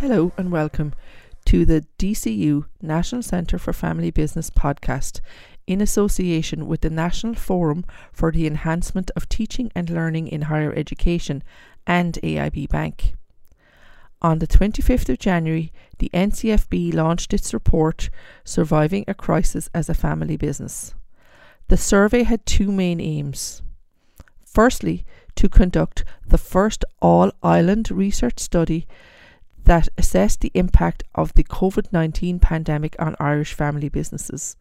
Hello and welcome to the DCU National Centre for Family Business podcast in association with the National Forum for the Enhancement of Teaching and Learning in Higher Education and AIB Bank. On the 25th of January, the NCFB launched its report Surviving a Crisis as a Family Business. The survey had two main aims. Firstly, to conduct the first all island research study that assess the impact of the COVID 19 pandemic on Irish family businesses.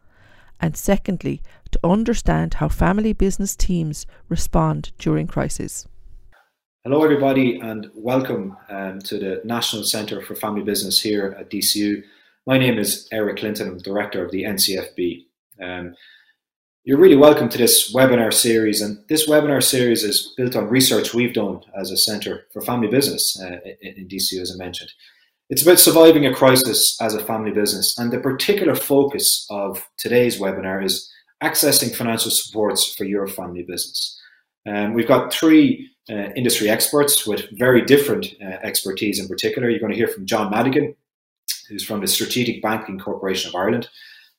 And secondly, to understand how family business teams respond during crises. Hello, everybody, and welcome um, to the National Centre for Family Business here at DCU. My name is Eric Clinton, I'm Director of the NCFB. Um, you're really welcome to this webinar series, and this webinar series is built on research we've done as a Centre for Family Business uh, in DC, as I mentioned. It's about surviving a crisis as a family business, and the particular focus of today's webinar is accessing financial supports for your family business. Um, we've got three uh, industry experts with very different uh, expertise in particular. You're going to hear from John Madigan, who's from the Strategic Banking Corporation of Ireland.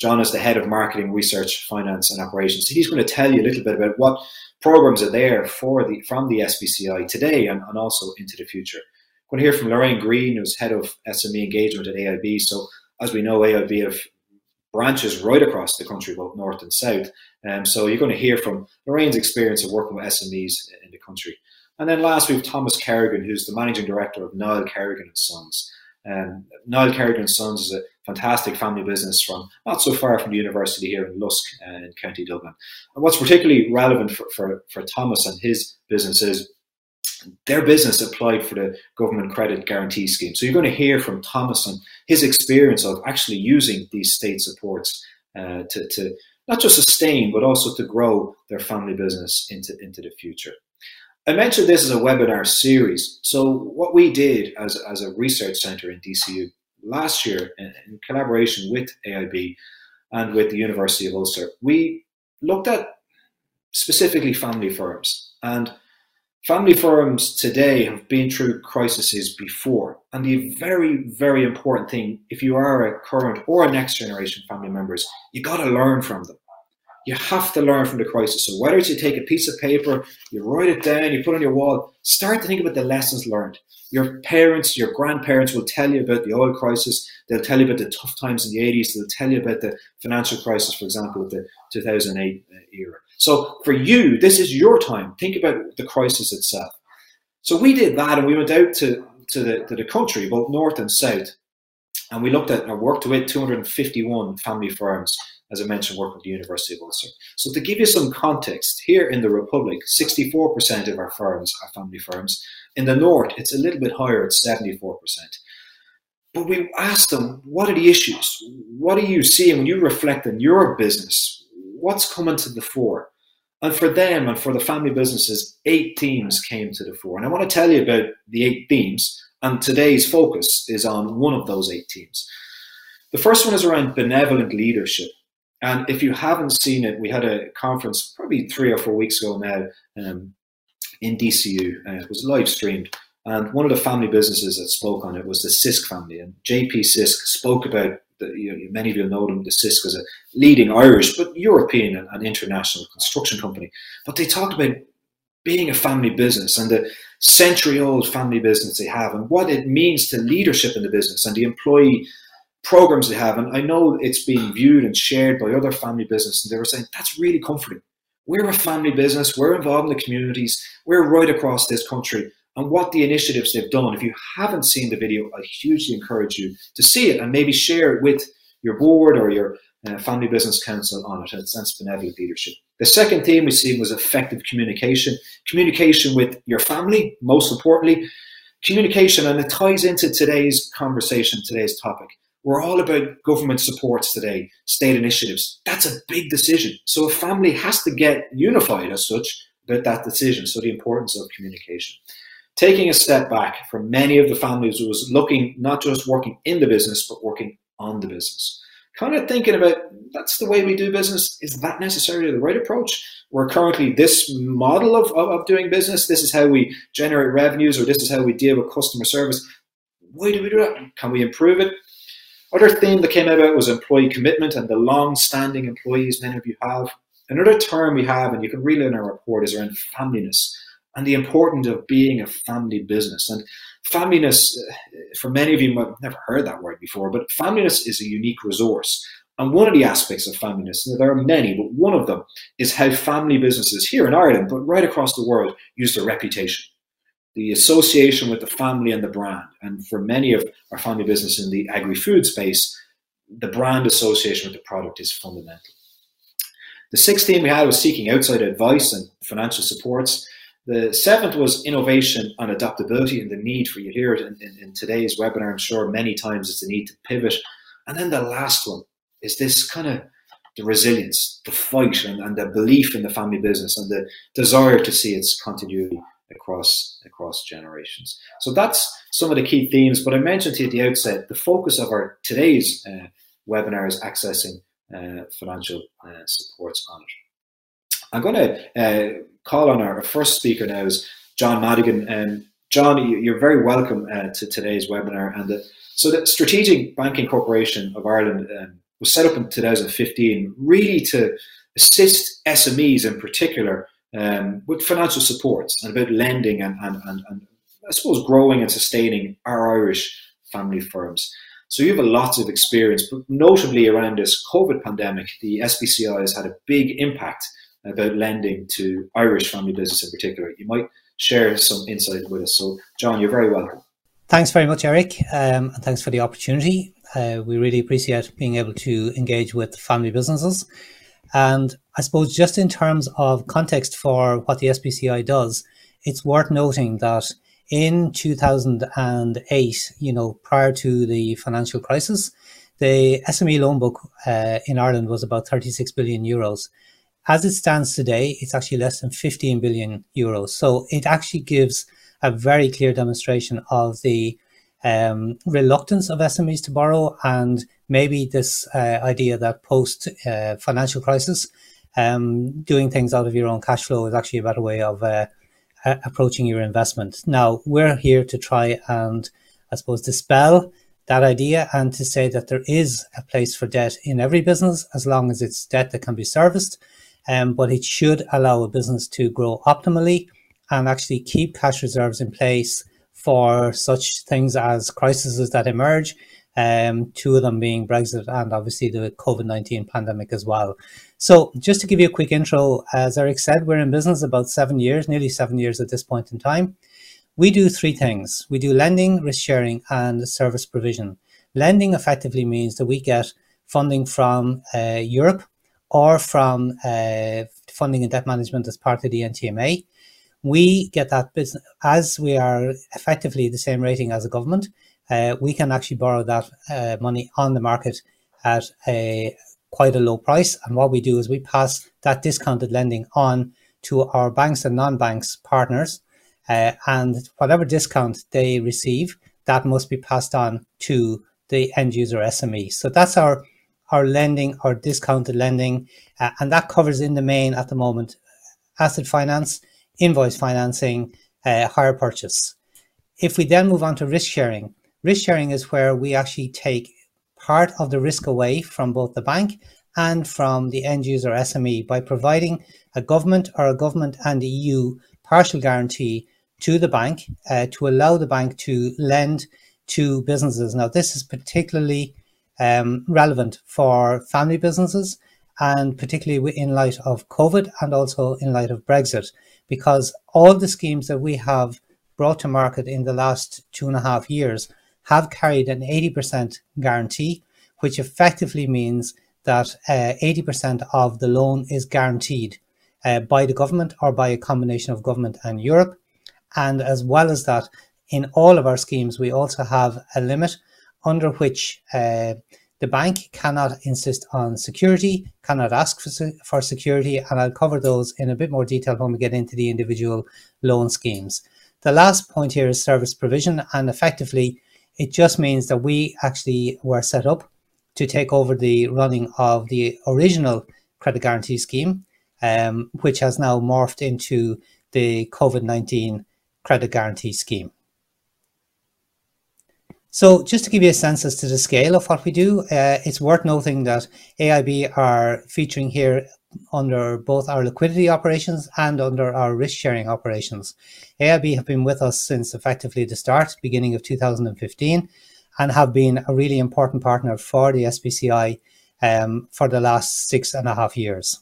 John is the head of marketing, research, finance, and operations. He's going to tell you a little bit about what programs are there for the from the SBCI today and, and also into the future. We're going to hear from Lorraine Green, who's head of SME engagement at AIB. So, as we know, AIB have branches right across the country, both north and south. Um, so, you're going to hear from Lorraine's experience of working with SMEs in the country. And then last, we have Thomas Kerrigan, who's the managing director of Niall Kerrigan and Sons. Um, Niall Kerrigan and Sons is a fantastic family business from not so far from the university here in Lusk uh, in County Dublin. And what's particularly relevant for, for, for Thomas and his business is their business applied for the government credit guarantee scheme. So you're going to hear from Thomas and his experience of actually using these state supports uh, to, to not just sustain, but also to grow their family business into, into the future. I mentioned this as a webinar series. So what we did as, as a research center in DCU last year in, in collaboration with AIB and with the University of Ulster, we looked at specifically family firms. And family firms today have been through crises before. And the very, very important thing, if you are a current or a next generation family members, you got to learn from them. You have to learn from the crisis. So whether it's you take a piece of paper, you write it down, you put it on your wall, start to think about the lessons learned. Your parents, your grandparents will tell you about the oil crisis. They'll tell you about the tough times in the 80s. They'll tell you about the financial crisis, for example, with the 2008 uh, era. So for you, this is your time. Think about the crisis itself. So we did that and we went out to, to, the, to the country, both north and south, and we looked at and worked with 251 family firms as I mentioned, work with the University of Ulster. So to give you some context, here in the Republic, 64% of our firms are family firms. In the North, it's a little bit higher at 74%. But we asked them, what are the issues? What are you seeing when you reflect on your business? What's coming to the fore? And for them and for the family businesses, eight themes came to the fore. And I want to tell you about the eight themes. And today's focus is on one of those eight themes. The first one is around benevolent leadership. And if you haven't seen it, we had a conference probably three or four weeks ago now um, in DCU. Uh, it was live streamed. And one of the family businesses that spoke on it was the Sisk family. And JP Sisk spoke about, the, you know, many of you know them, the Sisk as a leading Irish, but European and, and international construction company. But they talked about being a family business and the century old family business they have and what it means to leadership in the business and the employee programs they have. And I know it's being viewed and shared by other family businesses. And they were saying, that's really comforting. We're a family business. We're involved in the communities. We're right across this country. And what the initiatives they've done. If you haven't seen the video, I hugely encourage you to see it and maybe share it with your board or your uh, family business council on it. It's benevolent leadership. The second theme we see was effective communication. Communication with your family, most importantly. Communication, and it ties into today's conversation, today's topic. We're all about government supports today, state initiatives. That's a big decision. So a family has to get unified as such about that decision. So the importance of communication. Taking a step back for many of the families was looking not just working in the business, but working on the business. Kind of thinking about that's the way we do business. Is that necessarily the right approach? We're currently this model of, of, of doing business. This is how we generate revenues, or this is how we deal with customer service Why do we do that? Can we improve it? Other theme that came out was employee commitment and the long-standing employees many of you have. Another term we have, and you can read it in our report, is around familyness and the importance of being a family business. And familyness, uh, for many of you might have never heard that word before, but familyness is a unique resource. And one of the aspects of familyness, there are many, but one of them is how family businesses here in Ireland, but right across the world, use their reputation. The association with the family and the brand. And for many of our family business in the agri-food space, the brand association with the product is fundamental. The sixth theme we had was seeking outside advice and financial supports. The seventh was innovation and adaptability and the need for you hear it in, in, in, today's webinar. I'm sure many times it's the need to pivot. And then the last one is this kind of the resilience, the fight, and, and the belief in the family business and the desire to see its continuity across across generations. So that's some of the key themes. But I mentioned to you at the outset, the focus of our today's uh, webinar is accessing uh, financial uh, supports on it. I'm going to uh, call on our first speaker now is John Madigan. And John, you're very welcome uh, to today's webinar. And the, so the Strategic Banking Corporation of Ireland um, was set up in 2015 really to assist SMEs in particular um, with financial supports and about lending and, and, and, and I suppose growing and sustaining our Irish family firms. So you have a lot of experience, but notably around this COVID pandemic, the SBCI has had a big impact about lending to Irish family business in particular. You might share some insight with us. So, John, you're very welcome. Thanks very much, Eric, um, and thanks for the opportunity. Uh, we really appreciate being able to engage with family businesses. And I suppose just in terms of context for what the SBCI does, it's worth noting that in 2008, you know, prior to the financial crisis, the SME loan book uh, in Ireland was about 36 billion euros. As it stands today, it's actually less than 15 billion euros. So it actually gives a very clear demonstration of the um, reluctance of SMEs to borrow and maybe this uh, idea that post uh, financial crisis, um, doing things out of your own cash flow is actually a better way of uh, approaching your investment. Now, we're here to try and, I suppose, dispel that idea and to say that there is a place for debt in every business as long as it's debt that can be serviced. Um, but it should allow a business to grow optimally and actually keep cash reserves in place for such things as crises that emerge. Um, two of them being Brexit and obviously the COVID 19 pandemic as well. So, just to give you a quick intro, as Eric said, we're in business about seven years, nearly seven years at this point in time. We do three things we do lending, risk sharing, and service provision. Lending effectively means that we get funding from uh, Europe or from uh, funding and debt management as part of the NTMA we get that business as we are effectively the same rating as a government. Uh, we can actually borrow that uh, money on the market at a quite a low price. And what we do is we pass that discounted lending on to our banks and non-banks partners, uh, and whatever discount they receive, that must be passed on to the end user SME. So that's our our lending, our discounted lending, uh, and that covers in the main at the moment asset finance invoice financing, uh, hire purchase. If we then move on to risk sharing, risk sharing is where we actually take part of the risk away from both the bank and from the end user SME by providing a government or a government and EU partial guarantee to the bank uh, to allow the bank to lend to businesses. Now, this is particularly um, relevant for family businesses and particularly in light of COVID and also in light of Brexit because all the schemes that we have brought to market in the last two and a half years have carried an 80% guarantee, which effectively means that uh, 80% of the loan is guaranteed uh, by the government or by a combination of government and Europe. And as well as that, in all of our schemes, we also have a limit under which uh, the bank cannot insist on security, cannot ask for, for security, and I'll cover those in a bit more detail when we get into the individual loan schemes. The last point here is service provision, and effectively, it just means that we actually were set up to take over the running of the original credit guarantee scheme, um, which has now morphed into the COVID 19 credit guarantee scheme. So, just to give you a sense as to the scale of what we do, uh, it's worth noting that AIB are featuring here under both our liquidity operations and under our risk sharing operations. AIB have been with us since effectively the start, beginning of 2015, and have been a really important partner for the SBCI um, for the last six and a half years.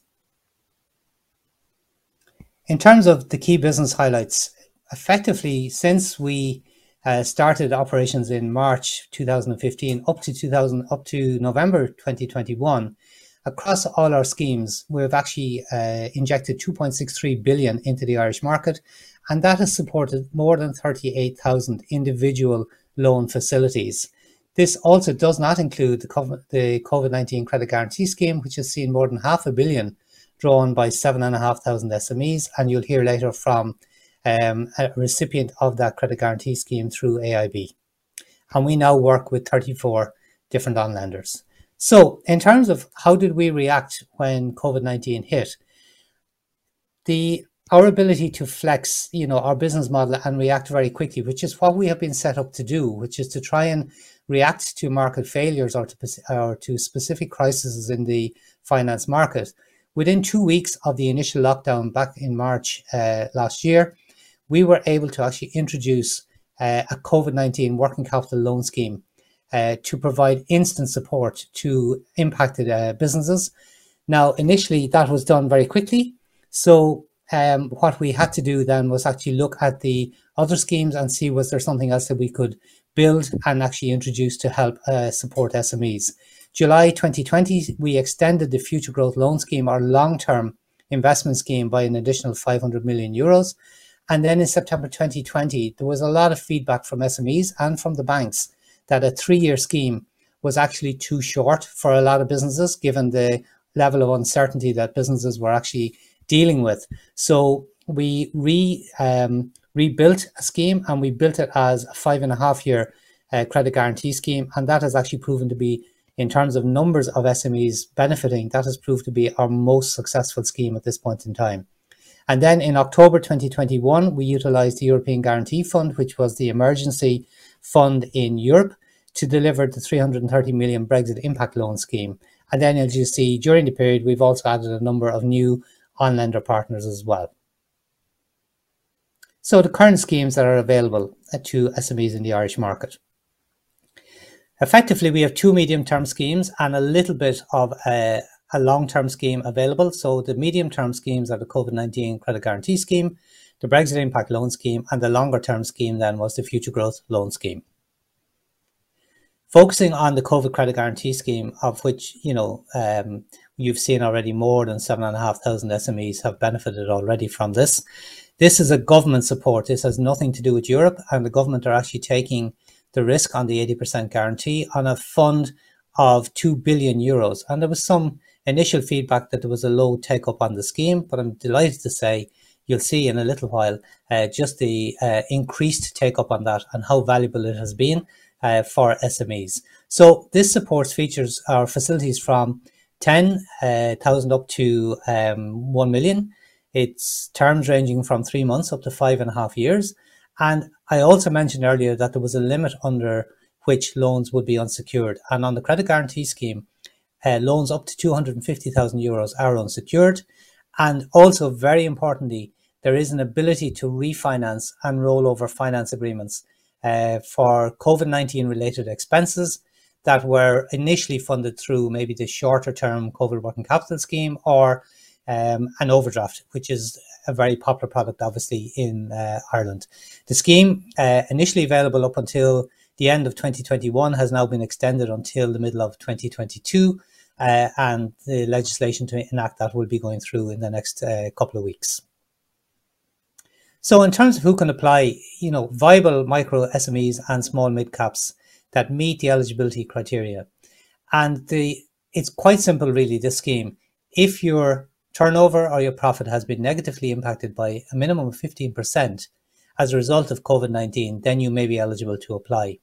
In terms of the key business highlights, effectively since we uh, started operations in March 2015 up to 2000 up to November 2021. Across all our schemes, we've actually uh, injected 2.63 billion into the Irish market, and that has supported more than 38,000 individual loan facilities. This also does not include the COVID 19 credit guarantee scheme, which has seen more than half a billion drawn by 7,500 SMEs. And you'll hear later from um, a recipient of that credit guarantee scheme through AIB. And we now work with 34 different on lenders. So, in terms of how did we react when COVID 19 hit, the our ability to flex, you know, our business model and react very quickly, which is what we have been set up to do, which is to try and react to market failures or to, or to specific crises in the finance market. Within two weeks of the initial lockdown back in March uh, last year, we were able to actually introduce uh, a COVID 19 working capital loan scheme uh, to provide instant support to impacted uh, businesses. Now, initially, that was done very quickly. So, um, what we had to do then was actually look at the other schemes and see was there something else that we could build and actually introduce to help uh, support SMEs. July 2020, we extended the Future Growth Loan Scheme, our long term investment scheme, by an additional 500 million euros. And then in September 2020, there was a lot of feedback from SMEs and from the banks that a three year scheme was actually too short for a lot of businesses, given the level of uncertainty that businesses were actually dealing with. So we re, um, rebuilt a scheme and we built it as a five and a half year uh, credit guarantee scheme. And that has actually proven to be, in terms of numbers of SMEs benefiting, that has proved to be our most successful scheme at this point in time. And then in October 2021, we utilized the European Guarantee Fund, which was the emergency fund in Europe, to deliver the 330 million Brexit impact loan scheme. And then, as you see, during the period, we've also added a number of new on lender partners as well. So, the current schemes that are available uh, to SMEs in the Irish market. Effectively, we have two medium term schemes and a little bit of a, a long-term scheme available. So the medium-term schemes are the COVID-19 credit guarantee scheme, the Brexit impact loan scheme, and the longer-term scheme then was the future growth loan scheme. Focusing on the COVID credit guarantee scheme, of which you know um, you've seen already more than seven and a half thousand SMEs have benefited already from this. This is a government support. This has nothing to do with Europe, and the government are actually taking the risk on the 80% guarantee on a fund of 2 billion euros. And there was some initial feedback that there was a low take up on the scheme, but I'm delighted to say you'll see in a little while uh, just the uh, increased take up on that and how valuable it has been uh, for SMEs. So this supports features our facilities from 10,000 uh, up to um, 1 million. It's terms ranging from three months up to five and a half years. And I also mentioned earlier that there was a limit under which loans would be unsecured. And on the credit guarantee scheme, uh, loans up to 250,000 euros are unsecured. And also, very importantly, there is an ability to refinance and roll over finance agreements uh, for COVID 19 related expenses that were initially funded through maybe the shorter term COVID working capital scheme or um, an overdraft, which is a very popular product, obviously, in uh, Ireland. The scheme, uh, initially available up until the end of 2021, has now been extended until the middle of 2022 uh, and the legislation to enact that will be going through in the next uh, couple of weeks. So, in terms of who can apply, you know, viable micro SMEs and small mid caps that meet the eligibility criteria, and the it's quite simple, really. This scheme, if your turnover or your profit has been negatively impacted by a minimum of fifteen percent as a result of COVID nineteen, then you may be eligible to apply.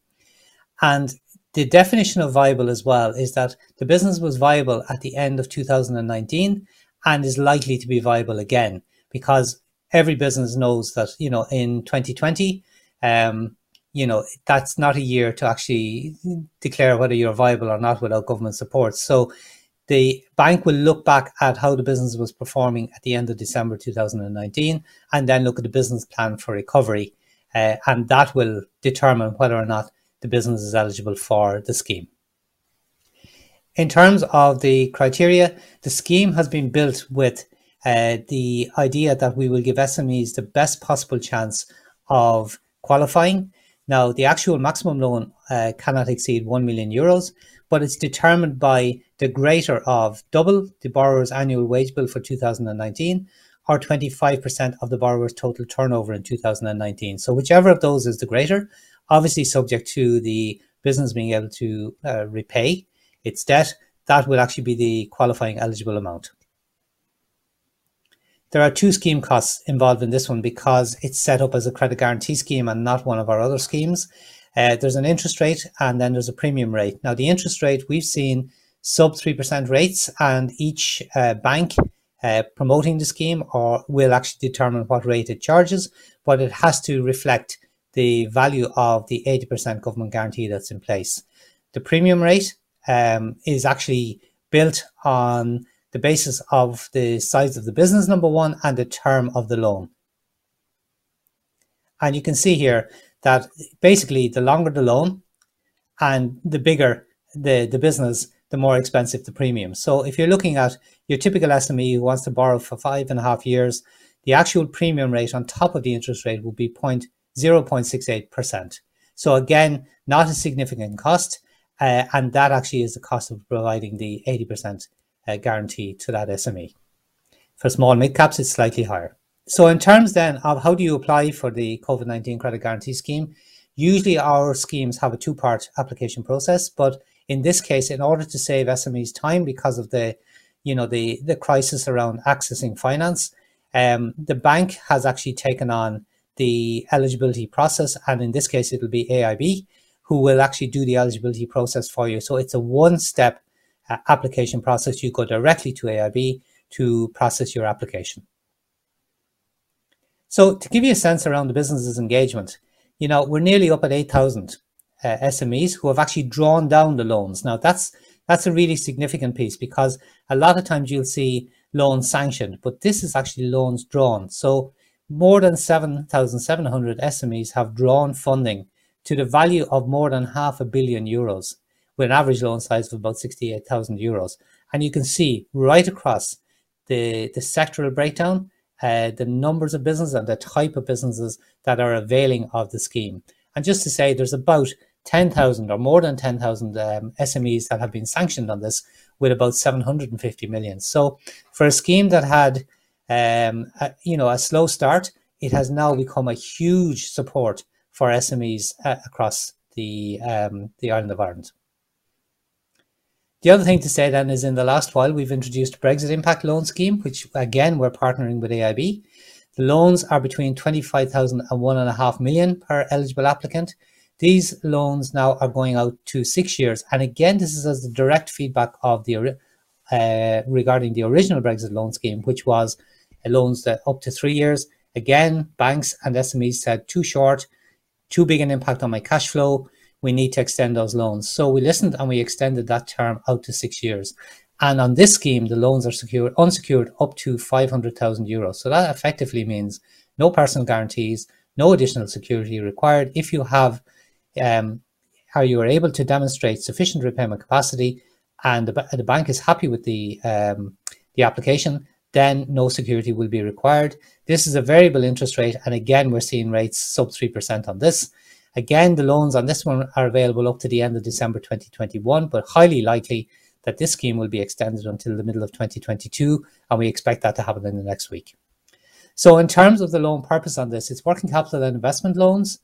And the definition of viable as well is that the business was viable at the end of 2019 and is likely to be viable again because every business knows that you know in 2020 um, you know, that's not a year to actually declare whether you're viable or not without government support. So the bank will look back at how the business was performing at the end of December 2019 and then look at the business plan for recovery. Uh, and that will determine whether or not the business is eligible for the scheme. In terms of the criteria, the scheme has been built with uh, the idea that we will give SMEs the best possible chance of qualifying. Now, the actual maximum loan uh, cannot exceed 1 million euros, but it's determined by the greater of double the borrower's annual wage bill for 2019 or 25% of the borrower's total turnover in 2019. So, whichever of those is the greater, obviously subject to the business being able to uh, repay its debt, that will actually be the qualifying eligible amount. There are two scheme costs involved in this one because it's set up as a credit guarantee scheme and not one of our other schemes. Uh, there's an interest rate and then there's a premium rate. Now, the interest rate we've seen sub 3% rates, and each uh, bank uh, promoting the scheme or will actually determine what rate it charges, but it has to reflect the value of the 80% government guarantee that's in place. The premium rate um, is actually built on the basis of the size of the business, number one, and the term of the loan. And you can see here that basically the longer the loan and the bigger the, the business, the more expensive the premium. So if you're looking at your typical SME who wants to borrow for five and a half years, the actual premium rate on top of the interest rate will be 0.68%. So again, not a significant cost. Uh, and that actually is the cost of providing the 80% uh, guarantee to that SME. For small mid caps, it's slightly higher. So, in terms then of how do you apply for the COVID 19 credit guarantee scheme, usually our schemes have a two part application process. But in this case, in order to save SMEs time because of the you know the the crisis around accessing finance, um, the bank has actually taken on the eligibility process, and in this case, it'll be AIB who will actually do the eligibility process for you. So it's a one step uh, application process. You go directly to AIB to process your application. So to give you a sense around the business's engagement, you know, we're nearly up at 8,000 uh, SMEs who have actually drawn down the loans. Now that's that's a really significant piece because a lot of times you'll see loans sanctioned, but this is actually loans drawn. So more than 7,700 SMEs have drawn funding to the value of more than half a billion euros with an average loan size of about 68,000 euros. And you can see right across the, the sectoral breakdown, uh, the numbers of businesses and the type of businesses that are availing of the scheme. And just to say, there's about 10,000 or more than 10,000 um, SMEs that have been sanctioned on this with about 750 million. So for a scheme that had, um, a, you know, a slow start, it has now become a huge support for SMEs uh, across the um, the island of Ireland. The other thing to say then is in the last while, we've introduced Brexit Impact Loan Scheme, which again, we're partnering with AIB. The loans are between 25,000 and 1.5 million per eligible applicant. These loans now are going out to six years. And again, this is as the direct feedback of the uh, regarding the original Brexit loan scheme, which was loans that up to three years. Again, banks and SMEs said too short, too big an impact on my cash flow we need to extend those loans. So we listened and we extended that term out to six years. And on this scheme, the loans are secured, unsecured up to 500,000 euros. So that effectively means no personal guarantees, no additional security required. If you have, um, how you are able to demonstrate sufficient repayment capacity and the, the bank is happy with the, um, the application, then no security will be required. This is a variable interest rate. And again, we're seeing rates sub 3% on this. Again, the loans on this one are available up to the end of December 2021, but highly likely that this scheme will be extended until the middle of 2022, and we expect that to happen in the next week. So, in terms of the loan purpose on this, it's working capital and investment loans.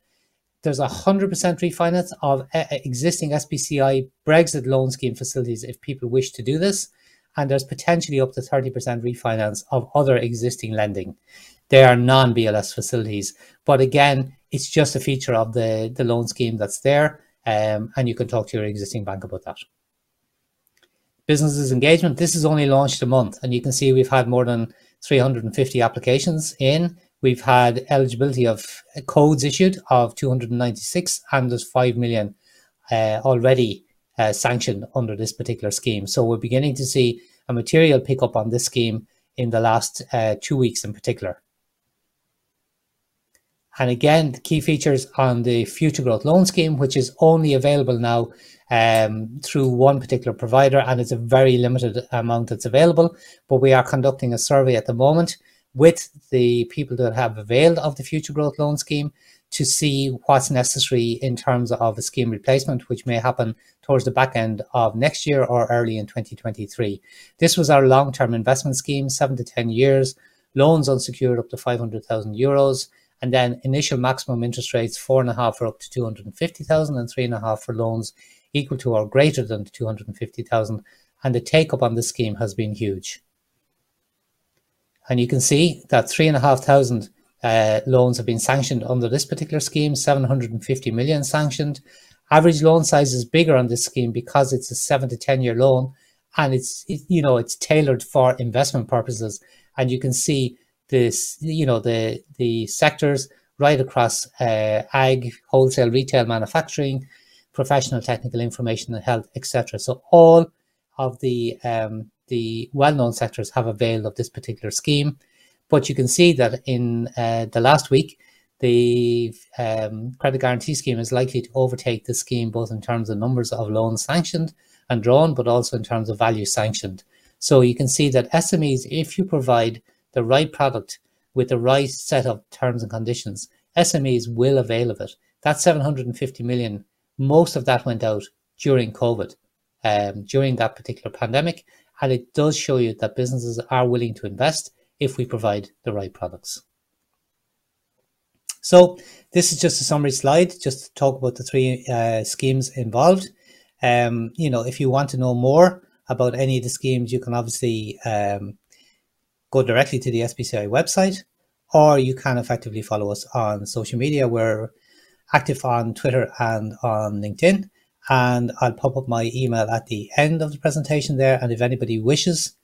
There's a 100% refinance of uh, existing SBCI Brexit loan scheme facilities if people wish to do this. And there's potentially up to 30% refinance of other existing lending. They are non BLS facilities. But again, it's just a feature of the, the loan scheme that's there, um, and you can talk to your existing bank about that. Businesses engagement, this is only launched a month, and you can see we've had more than 350 applications in. We've had eligibility of codes issued of 296, and there's 5 million uh, already uh, sanctioned under this particular scheme. So we're beginning to see a material pickup on this scheme in the last uh, two weeks in particular. And again, the key features on the Future Growth Loan Scheme, which is only available now um, through one particular provider, and it's a very limited amount that's available. But we are conducting a survey at the moment with the people that have availed of the Future Growth Loan Scheme to see what's necessary in terms of a scheme replacement, which may happen towards the back end of next year or early in 2023. This was our long term investment scheme, seven to 10 years, loans unsecured up to 500,000 euros, and then initial maximum interest rates four and a half for up to 250,000 and three and a half for loans equal to or greater than 250,000. And the take up on this scheme has been huge. And you can see that three and a half thousand uh, loans have been sanctioned under this particular scheme, 750 million sanctioned. Average loan size is bigger on this scheme because it's a seven to 10 year loan and it's, it, you know, it's tailored for investment purposes. And you can see this, you know, the, the sectors right across uh, ag, wholesale, retail, manufacturing, professional, technical information and health, etc. So all of the um, the well-known sectors have availed of this particular scheme. But you can see that in uh, the last week, the um, credit guarantee scheme is likely to overtake the scheme both in terms of numbers of loans sanctioned and drawn, but also in terms of value sanctioned. So you can see that SMEs, if you provide the right product with the right set of terms and conditions, SMEs will avail of it. That 750 million, most of that went out during COVID, um, during that particular pandemic. And it does show you that businesses are willing to invest if we provide the right products. So this is just a summary slide, just to talk about the three uh, schemes involved. Um, you know, if you want to know more about any of the schemes, you can obviously um, go directly to the SBCI website, or you can effectively follow us on social media. We're active on Twitter and on LinkedIn, and I'll pop up my email at the end of the presentation there. And if anybody wishes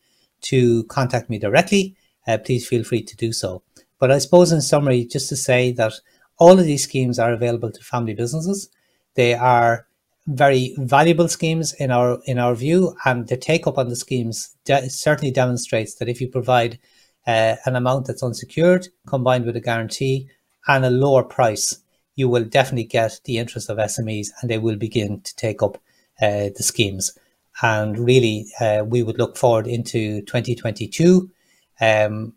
to contact me directly, uh, please feel free to do so. But I suppose in summary, just to say that all of these schemes are available to family businesses. They are very valuable schemes in our in our view, and the take up on the schemes de- certainly demonstrates that if you provide uh, an amount that's unsecured combined with a guarantee and a lower price, you will definitely get the interest of SMEs, and they will begin to take up uh, the schemes. And really, uh, we would look forward into 2022 um,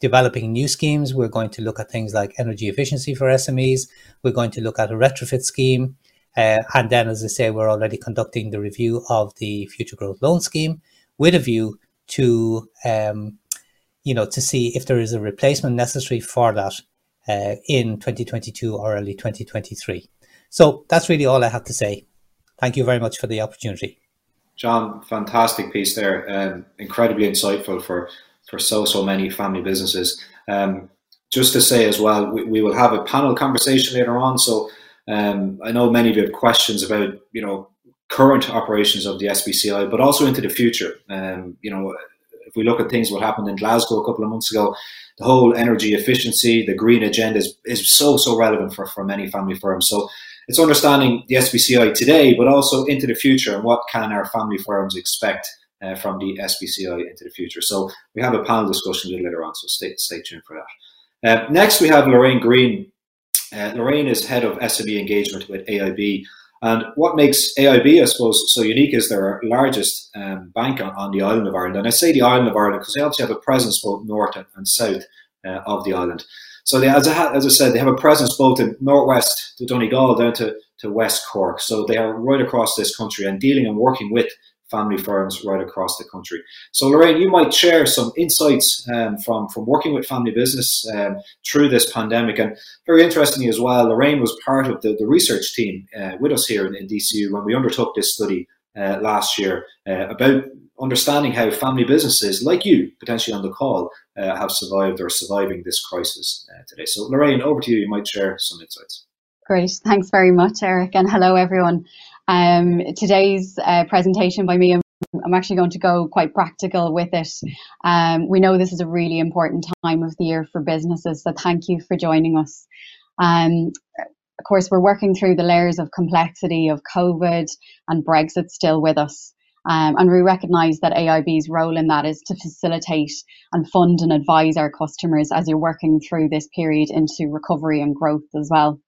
developing new schemes. We're going to look at things like energy efficiency for SMEs. We're going to look at a retrofit scheme. Uh, and then, as I say, we're already conducting the review of the future growth loan scheme with a view to, um, you know, to see if there is a replacement necessary for that uh, in 2022 or early 2023. So that's really all I have to say. Thank you very much for the opportunity. John, fantastic piece there. Um, incredibly insightful for for so so many family businesses. Um, just to say as well, we, we, will have a panel conversation later on. So um, I know many of you have questions about you know current operations of the SBCI, but also into the future. Um, you know, if we look at things what happened in Glasgow a couple of months ago, the whole energy efficiency, the green agenda is, is so so relevant for, for many family firms. So it's understanding the SBCI today, but also into the future and what can our family firms expect uh, from the SBCI into the future. So we have a panel discussion a little later on, so stay, stay tuned for that. Uh, next, we have Lorraine Green. Uh, Lorraine is head of SME engagement with AIB. And what makes AIB, I suppose, so unique is their largest um, bank on, on, the island of Ireland. And I say the island of Ireland because they obviously have a presence both north and, south uh, of the island. So they, as, I, as I said, they have a presence both in northwest to Donegal down to, to West Cork. So they are right across this country and dealing and working with family firms right across the country. So, Lorraine, you might share some insights um, from, from working with family business um, through this pandemic. And very interestingly as well, Lorraine was part of the, the research team uh, with us here in, in, DCU when we undertook this study uh, last year uh, about understanding how family businesses like you, potentially on the call, uh, have survived or surviving this crisis uh, today. So, Lorraine, over to you. You might share some insights. Great. Thanks very much, Eric. And hello, everyone. Um, today's uh, presentation by me and I'm actually going to go quite practical with it. Um, we know this is a really important time of the year for businesses, so thank you for joining us. Um, of course, we're working through the layers of complexity of COVID and Brexit still with us. Um, and we recognise that AIB's role in that is to facilitate and fund and advise our customers as you're working through this period into recovery and growth as well.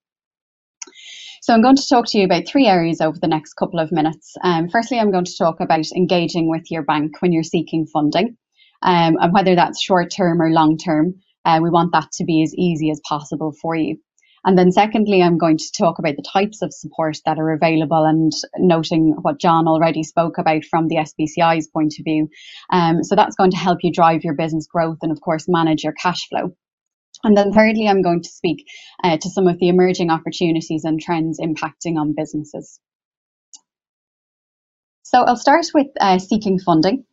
So I'm going to talk to you about three areas over the next couple of minutes. Um, firstly, I'm going to talk about engaging with your bank when you're seeking funding, um, and whether that's short term or long term. Uh, we want that to be as easy as possible for you. And then secondly, I'm going to talk about the types of support that are available and noting what John already spoke about from the SBCI's point of view. Um, so that's going to help you drive your business growth and of course manage your cash flow. And then thirdly, I'm going to speak uh, to some of the emerging opportunities and trends impacting on businesses. So I'll start with uh, seeking funding.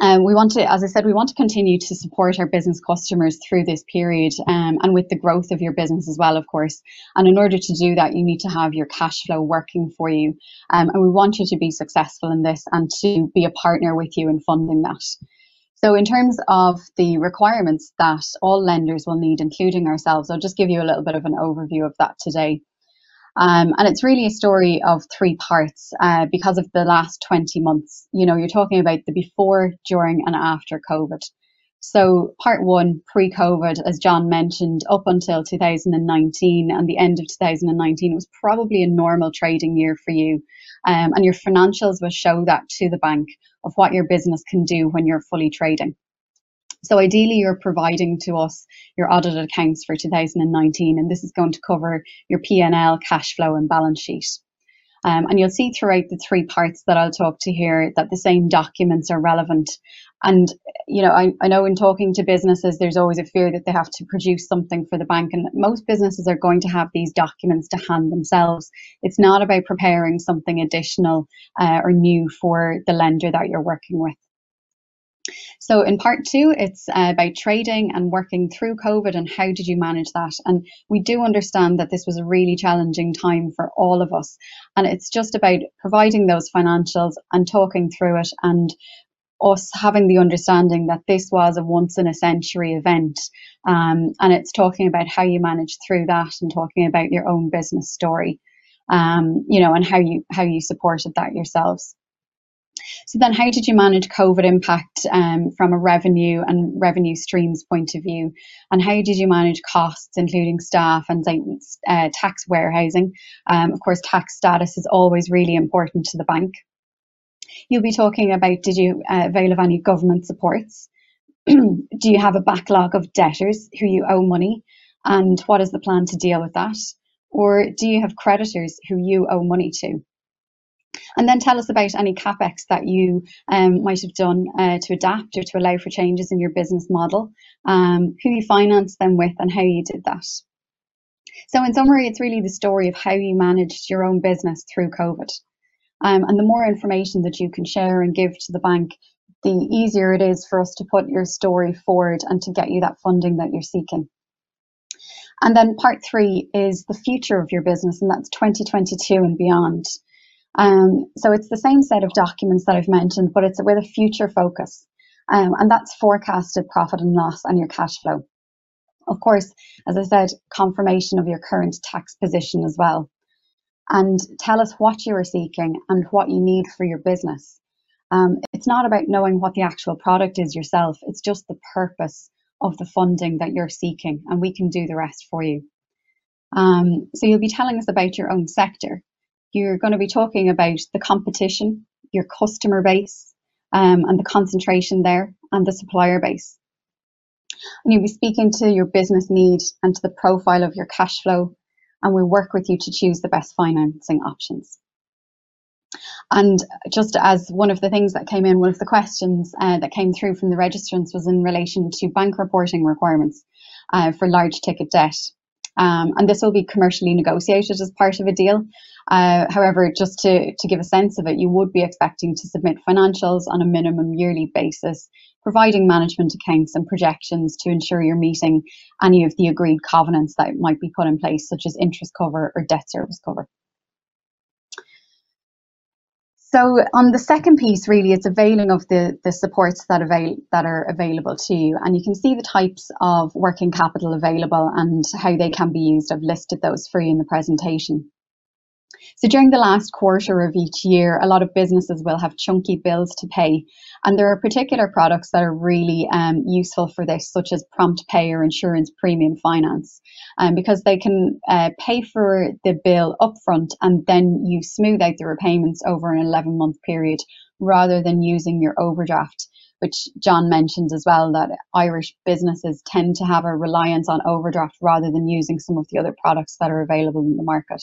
Um, we want to, as I said, we want to continue to support our business customers through this period um, and with the growth of your business as well, of course. And in order to do that, you need to have your cash flow working for you. Um, and we want you to be successful in this and to be a partner with you in funding that. So, in terms of the requirements that all lenders will need, including ourselves, I'll just give you a little bit of an overview of that today. Um, and it's really a story of three parts uh, because of the last 20 months. You know, you're talking about the before, during, and after COVID. So, part one, pre COVID, as John mentioned, up until 2019 and the end of 2019 was probably a normal trading year for you. Um, and your financials will show that to the bank of what your business can do when you're fully trading. So ideally, you're providing to us your audited accounts for 2019, and this is going to cover your P&L, cash flow, and balance sheet. Um, and you'll see throughout the three parts that I'll talk to here that the same documents are relevant. And, you know, I, I know in talking to businesses, there's always a fear that they have to produce something for the bank. And most businesses are going to have these documents to hand themselves. It's not about preparing something additional uh, or new for the lender that you're working with. So in part two, it's uh, about trading and working through COVID and how did you manage that? And we do understand that this was a really challenging time for all of us. And it's just about providing those financials and talking through it and us having the understanding that this was a once in a century event. Um, and it's talking about how you manage through that and talking about your own business story. Um, you know, and how you how you supported that yourselves. So then, how did you manage COVID impact um, from a revenue and revenue streams point of view, and how did you manage costs, including staff and uh, tax warehousing? Um, of course, tax status is always really important to the bank. You'll be talking about did you uh, avail of any government supports? do you have a backlog of debtors who you owe money, and what is the plan to deal with that? Or do you have creditors who you owe money to? And then tell us about any capex that you um, might have done uh, to adapt or to allow for changes in your business model, um, who you financed them with, and how you did that. So, in summary, it's really the story of how you managed your own business through COVID. Um, and the more information that you can share and give to the bank, the easier it is for us to put your story forward and to get you that funding that you're seeking. And then part three is the future of your business, and that's 2022 and beyond. Um, so it's the same set of documents that I've mentioned, but it's with a future focus. Um, and that's forecasted profit and loss and your cash flow. Of course, as I said, confirmation of your current tax position as well. And tell us what you are seeking and what you need for your business. Um, it's not about knowing what the actual product is yourself, it's just the purpose of the funding that you're seeking, and we can do the rest for you. Um, so you'll be telling us about your own sector you're going to be talking about the competition, your customer base, um, and the concentration there, and the supplier base. And you'll be speaking to your business need and to the profile of your cash flow, and we'll work with you to choose the best financing options. And just as one of the things that came in, one of the questions uh, that came through from the registrants was in relation to bank reporting requirements uh, for large ticket debt. Um, and this will be commercially negotiated as part of a deal. Uh, however, just to, to give a sense of it, you would be expecting to submit financials on a minimum yearly basis, providing management accounts and projections to ensure you're meeting any of the agreed covenants that might be put in place, such as interest cover or debt service cover. So on the second piece, really, it's availing of the, the supports that avail that are available to you, and you can see the types of working capital available and how they can be used. I've listed those for you in the presentation. So during the last quarter of each year, a lot of businesses will have chunky bills to pay. And there are particular products that are really um, useful for this, such as prompt pay or insurance premium finance, um, because they can uh, pay for the bill upfront and then you smooth out the repayments over an 11 month period rather than using your overdraft which John mentioned as well, that Irish businesses tend to have a reliance on overdraft rather than using some of the other products that are available in the market.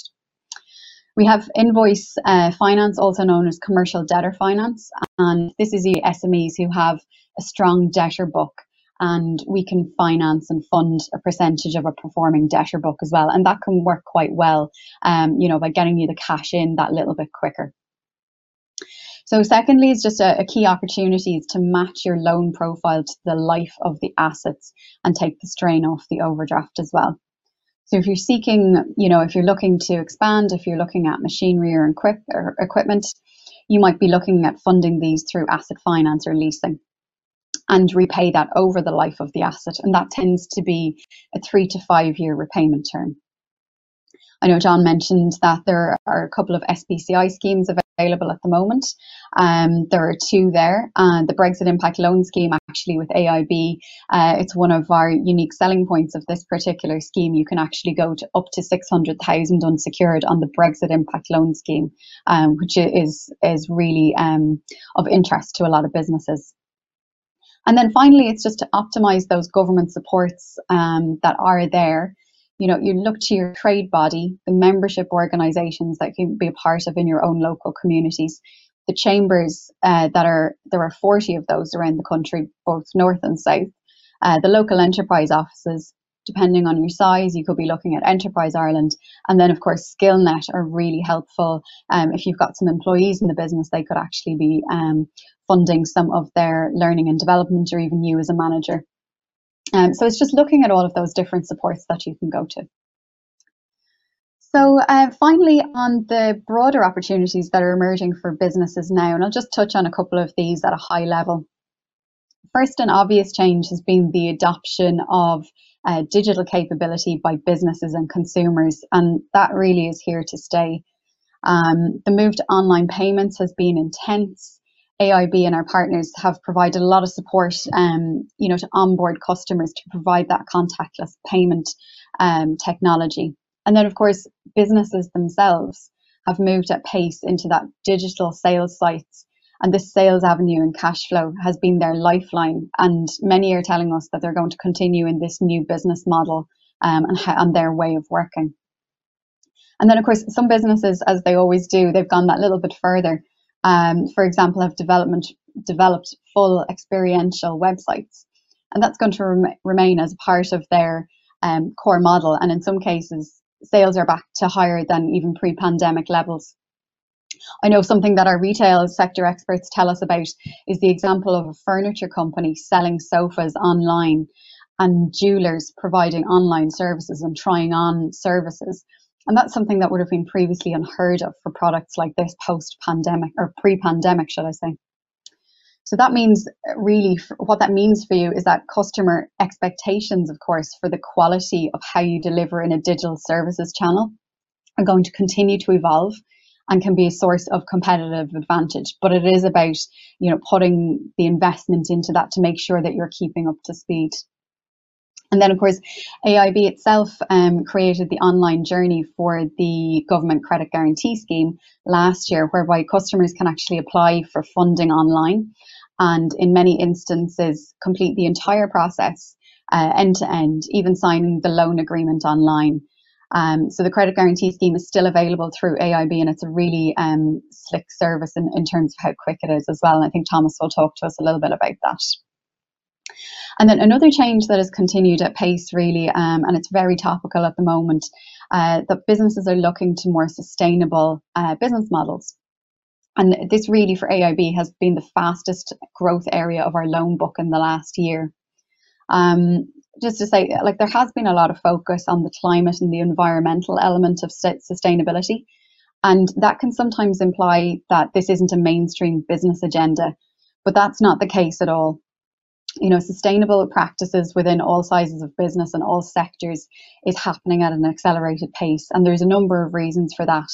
We have invoice uh, finance, also known as commercial debtor finance, and this is the SMEs who have a strong debtor book, and we can finance and fund a percentage of a performing debtor book as well, and that can work quite well, um, you know, by getting you the cash in that little bit quicker. So secondly, it's just a, a, key opportunity is to match your loan profile to the life of the assets and take the strain off the overdraft as well. So if you're seeking, you know, if you're looking to expand, if you're looking at machinery or, equip, or equipment, you might be looking at funding these through asset finance or leasing and repay that over the life of the asset. And that tends to be a three to five year repayment term. I know John mentioned that there are a couple of SBCI schemes available at the moment. Um, there are two there. Uh, the Brexit Impact Loan Scheme, actually, with AIB, uh, it's one of our unique selling points of this particular scheme. You can actually go to up to 600,000 unsecured on the Brexit Impact Loan Scheme, um, which is, is really um, of interest to a lot of businesses. And then finally, it's just to optimize those government supports um, that are there you know, you look to your trade body, the membership organisations that you can be a part of in your own local communities, the chambers uh, that are there are 40 of those around the country, both north and south, uh, the local enterprise offices. Depending on your size, you could be looking at Enterprise Ireland, and then of course SkillNet are really helpful. Um, if you've got some employees in the business, they could actually be um, funding some of their learning and development, or even you as a manager. Um, so it's just looking at all of those different supports that you can go to. So uh, finally, on the broader opportunities that are emerging for businesses now, and I'll just touch on a couple of these at a high level. First and obvious change has been the adoption of uh, digital capability by businesses and consumers, and that really is here to stay. Um, the move to online payments has been intense. AIB and our partners have provided a lot of support, um, you know, to onboard customers to provide that contactless payment um, technology. And then, of course, businesses themselves have moved at pace into that digital sales sites. And this sales avenue and cash flow has been their lifeline. And many are telling us that they're going to continue in this new business model um, and, and their way of working. And then, of course, some businesses, as they always do, they've gone that little bit further um, for example, have development, developed full experiential websites. And that's going to rem- remain as part of their um, core model. And in some cases, sales are back to higher than even pre pandemic levels. I know something that our retail sector experts tell us about is the example of a furniture company selling sofas online and jewelers providing online services and trying on services. And that's something that would have been previously unheard of for products like this post pandemic or pre pandemic, should I say. So that means uh, really what that means for you is that customer expectations, of course, for the quality of how you deliver in a digital services channel are going to continue to evolve and can be a source of competitive advantage. But it is about, you know, putting the investment into that to make sure that you're keeping up to speed. And then, of course, AIB itself um, created the online journey for the government credit guarantee scheme last year, whereby customers can actually apply for funding online and, in many instances, complete the entire process end to end, even signing the loan agreement online. Um, so the credit guarantee scheme is still available through AIB, and it's a really um, slick service in, in terms of how quick it is as well. And I think Thomas will talk to us a little bit about that. And then another change that has continued at pace, really, um, and it's very topical at the moment, uh, that businesses are looking to more sustainable uh, business models. And this really for AIB has been the fastest growth area of our loan book in the last year. Um, just to say, like there has been a lot of focus on the climate and the environmental element of sustainability. And that can sometimes imply that this isn't a mainstream business agenda, but that's not the case at all. You know, sustainable practices within all sizes of business and all sectors is happening at an accelerated pace. And there's a number of reasons for that.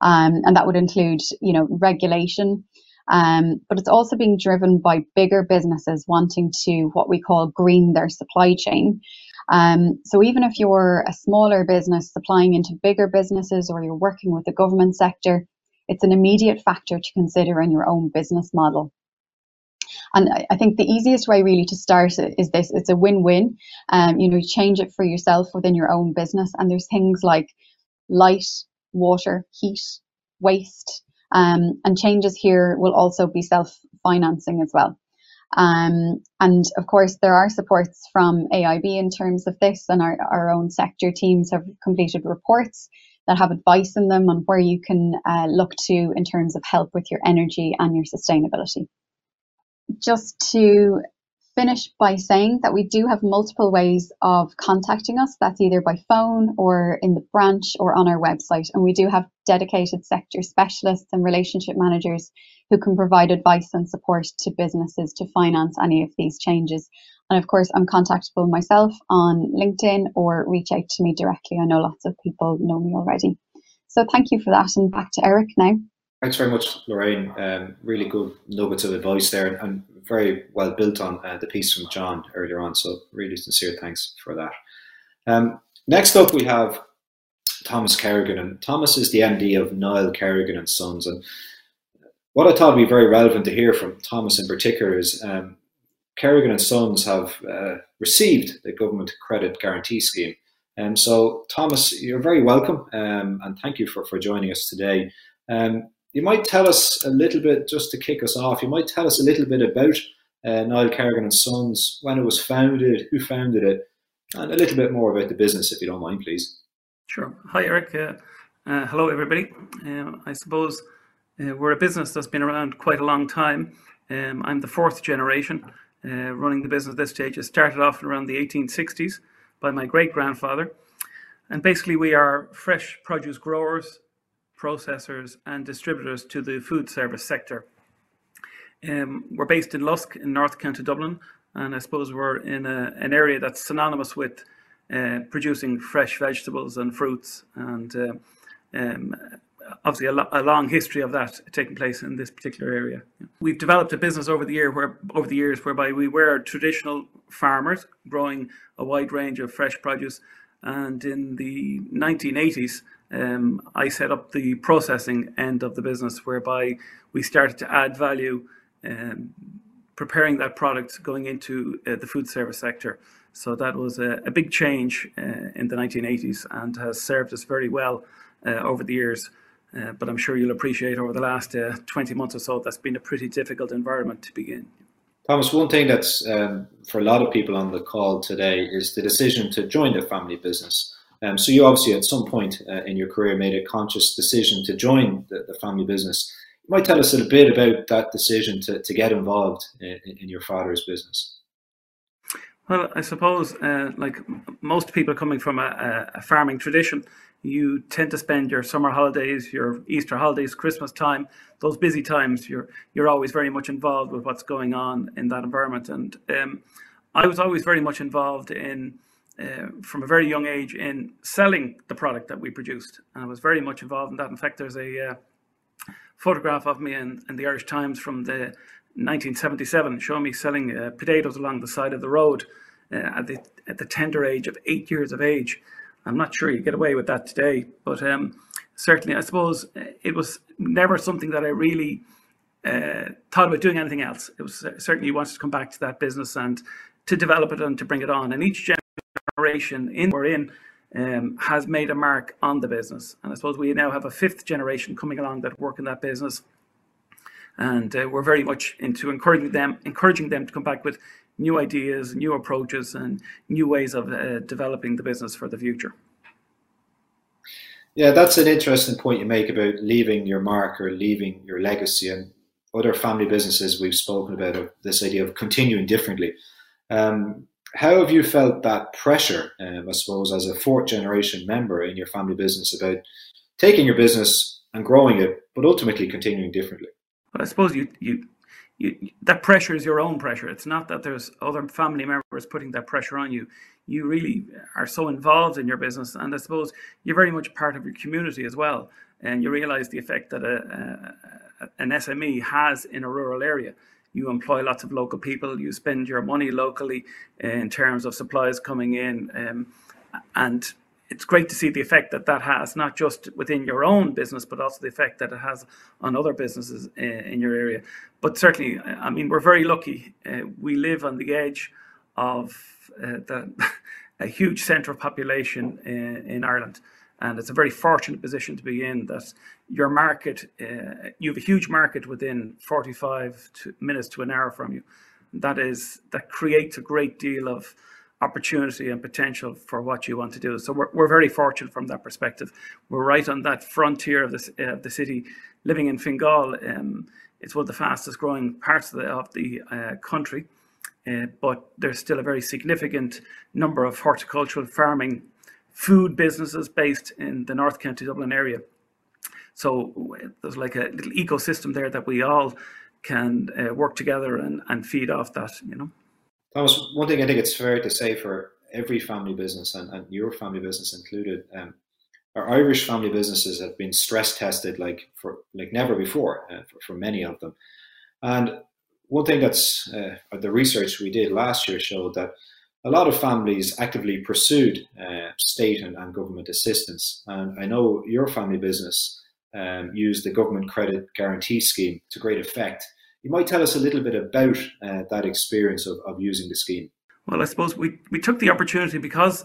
Um, and that would include, you know, regulation, um, but it's also being driven by bigger businesses wanting to what we call green their supply chain. Um, so even if you're a smaller business supplying into bigger businesses or you're working with the government sector, it's an immediate factor to consider in your own business model. And I think the easiest way really to start is this: it's a win-win. Um, you know, change it for yourself within your own business, and there's things like light, water, heat, waste, um, and changes here will also be self-financing as well. Um, and of course, there are supports from AIB in terms of this, and our, our own sector teams have completed reports that have advice in them on where you can uh, look to in terms of help with your energy and your sustainability. Just to finish by saying that we do have multiple ways of contacting us. That's either by phone or in the branch or on our website. And we do have dedicated sector specialists and relationship managers who can provide advice and support to businesses to finance any of these changes. And of course, I'm contactable myself on LinkedIn or reach out to me directly. I know lots of people know me already. So thank you for that. And back to Eric now. Thanks very much, Lorraine. Um, really good nuggets of advice there and, very well built on uh, the piece from John earlier on. So, really sincere thanks for that. Um, next up, we have Thomas Kerrigan. And Thomas is the MD of Niall Kerrigan and Sons. And what I thought would be very relevant to hear from Thomas in particular is um, Kerrigan and Sons have uh, received the government credit guarantee scheme. And um, so, Thomas, you're very welcome um, and thank you for, for joining us today. Um, you might tell us a little bit, just to kick us off, you might tell us a little bit about uh, Niall Kerrigan and Sons, when it was founded, who founded it, and a little bit more about the business, if you don't mind, please. Sure. Hi, Eric. Uh, uh, hello, everybody. Um, I suppose uh, we're a business that's been around quite a long time. Um, I'm the fourth generation uh, running the business at this stage. It started off around the 1860s by my great grandfather. And basically, we are fresh produce growers processors and distributors to the food service sector. Um, we're based in Lusk in North County Dublin, and I suppose we're in a, an area that's synonymous with uh, producing fresh vegetables and fruits, and uh, um, obviously a, lo- a, long history of that taking place in this particular area. We've developed a business over the year where over the years whereby we were traditional farmers growing a wide range of fresh produce, and in the 1980s um, I set up the processing end of the business whereby we started to add value, um, preparing that product going into uh, the food service sector. So that was a, a big change uh, in the 1980s and has served us very well uh, over the years. Uh, but I'm sure you'll appreciate over the last uh, 20 months or so, that's been a pretty difficult environment to begin. Thomas, one thing that's um, for a lot of people on the call today is the decision to join the family business. Um, so you obviously at some point uh, in your career made a conscious decision to join the, the, family business. You might tell us a bit about that decision to, to get involved in, in your father's business. Well, I suppose, uh, like most people coming from a, a, farming tradition, you tend to spend your summer holidays, your Easter holidays, Christmas time, those busy times. You're you're always very much involved with what's going on in that environment, and um, I was always very much involved in uh, from a very young age in selling the product that we produced. And I was very much involved in that. In fact, there's a uh, photograph of me in, in, the Irish Times from the 1977 showing me selling uh, potatoes along the side of the road uh, at, the, at the tender age of eight years of age. I'm not sure you get away with that today, but um, certainly, I suppose it was never something that I really uh, thought about doing anything else. It was uh, certainly wanted to come back to that business and to develop it and to bring it on. And each generation in we're in um, has made a mark on the business. And I suppose we now have a fifth generation coming along that work in that business. And uh, we're very much into encouraging them, encouraging them to come back with new ideas, new approaches, and new ways of uh, developing the business for the future. Yeah, that's an interesting point you make about leaving your mark or leaving your legacy. And other family businesses we've spoken about this idea of continuing differently. Um, how have you felt that pressure, um, I suppose, as a fourth generation member in your family business about taking your business and growing it, but ultimately continuing differently. But I suppose you you. You, that pressure is your own pressure. It's not that there's other family members putting that pressure on you. You really are so involved in your business, and I suppose you're very much part of your community as well. And you realise the effect that a, a, an SME has in a rural area you employ lots of local people, you spend your money locally in terms of supplies coming in. Um, and it's great to see the effect that that has, not just within your own business, but also the effect that it has on other businesses in, in your area. But certainly, I mean, we're very lucky. Uh, we live on the edge of uh, the, a huge centre of population in, in Ireland and it's a very fortunate position to be in that your market uh, you have a huge market within 45 to minutes to an hour from you. That is that creates a great deal of opportunity and potential for what you want to do. So we're, we're very fortunate from that perspective. We're right on that frontier of the, uh, the city living in Fingal. Um, it's one of the fastest growing parts of the, of the uh, country. Uh, but there's still a very significant number of horticultural farming food businesses based in the North County Dublin area. So there's like a little ecosystem there that we all can uh, work together and, and feed off that, you know. Thomas, one thing I think it's fair to say for every family business and, and your family business included, um, our Irish family businesses have been stress tested like for like never before uh, for, for, many of them. And one thing that's uh, the research we did last year showed that a lot of families actively pursued uh, state and, and, government assistance. And I know your family business um, used the government credit guarantee scheme to great effect. You might tell us a little bit about uh, that experience of, of using the scheme. Well, I suppose we, we took the opportunity because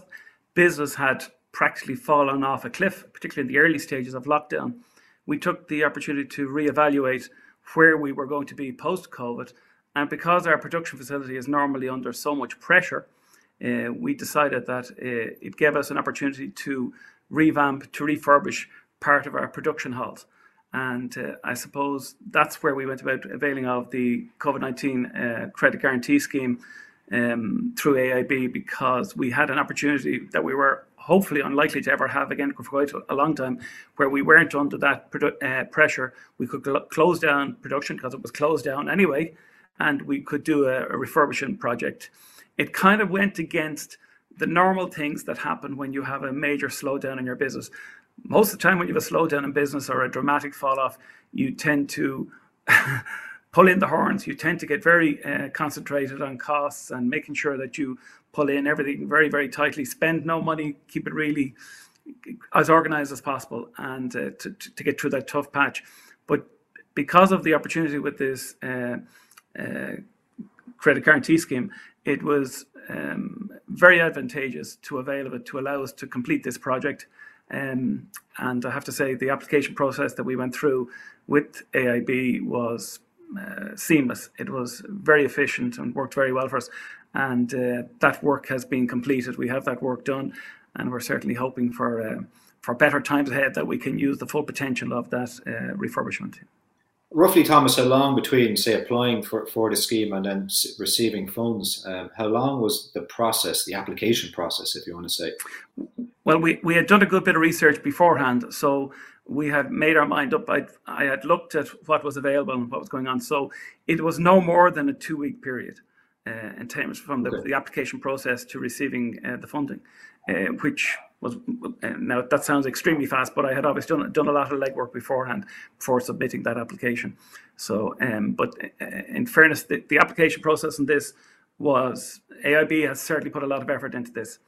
business had practically fallen off a cliff, particularly in the early stages of lockdown. We took the opportunity to reevaluate where we were going to be post COVID. And because our production facility is normally under so much pressure, uh, we decided that uh, it gave us an opportunity to revamp, to refurbish part of our production halls. And uh, I suppose that's where we went about availing of the COVID 19 uh, credit guarantee scheme um, through AIB because we had an opportunity that we were hopefully unlikely to ever have again for quite a long time, where we weren't under that produ- uh, pressure. We could cl- close down production because it was closed down anyway, and we could do a, a refurbishment project it kind of went against the normal things that happen when you have a major slowdown in your business. Most of the time, when you have a slowdown in business or a dramatic fall off, you tend to pull in the horns. You tend to get very uh, concentrated on costs and making sure that you pull in everything very, very tightly. Spend no money, keep it really as organized as possible, and uh, to, to get through that tough patch. But because of the opportunity with this uh, uh credit guarantee scheme, it was um, very advantageous to avail of it to allow us to complete this project. Um, and I have to say, the application process that we went through with AIB was uh, seamless. It was very efficient and worked very well for us. And uh, that work has been completed. We have that work done, and we're certainly hoping for uh, for better times ahead that we can use the full potential of that uh, refurbishment roughly, Thomas, how long between, say, applying for, for the scheme and then receiving funds? Um, how long was the process, the application process, if you want to say? Well, we, we had done a good bit of research beforehand. So we had made our mind up. I, I had looked at what was available and what was going on. So it was no more than a two week period uh, in terms from the, okay. the application process to receiving uh, the funding, uh, which was now that sounds extremely fast, but I had obviously done done a lot of legwork beforehand before submitting that application. So, um, but uh, in fairness, the, the application process in this was AIB has certainly put a lot of effort into this.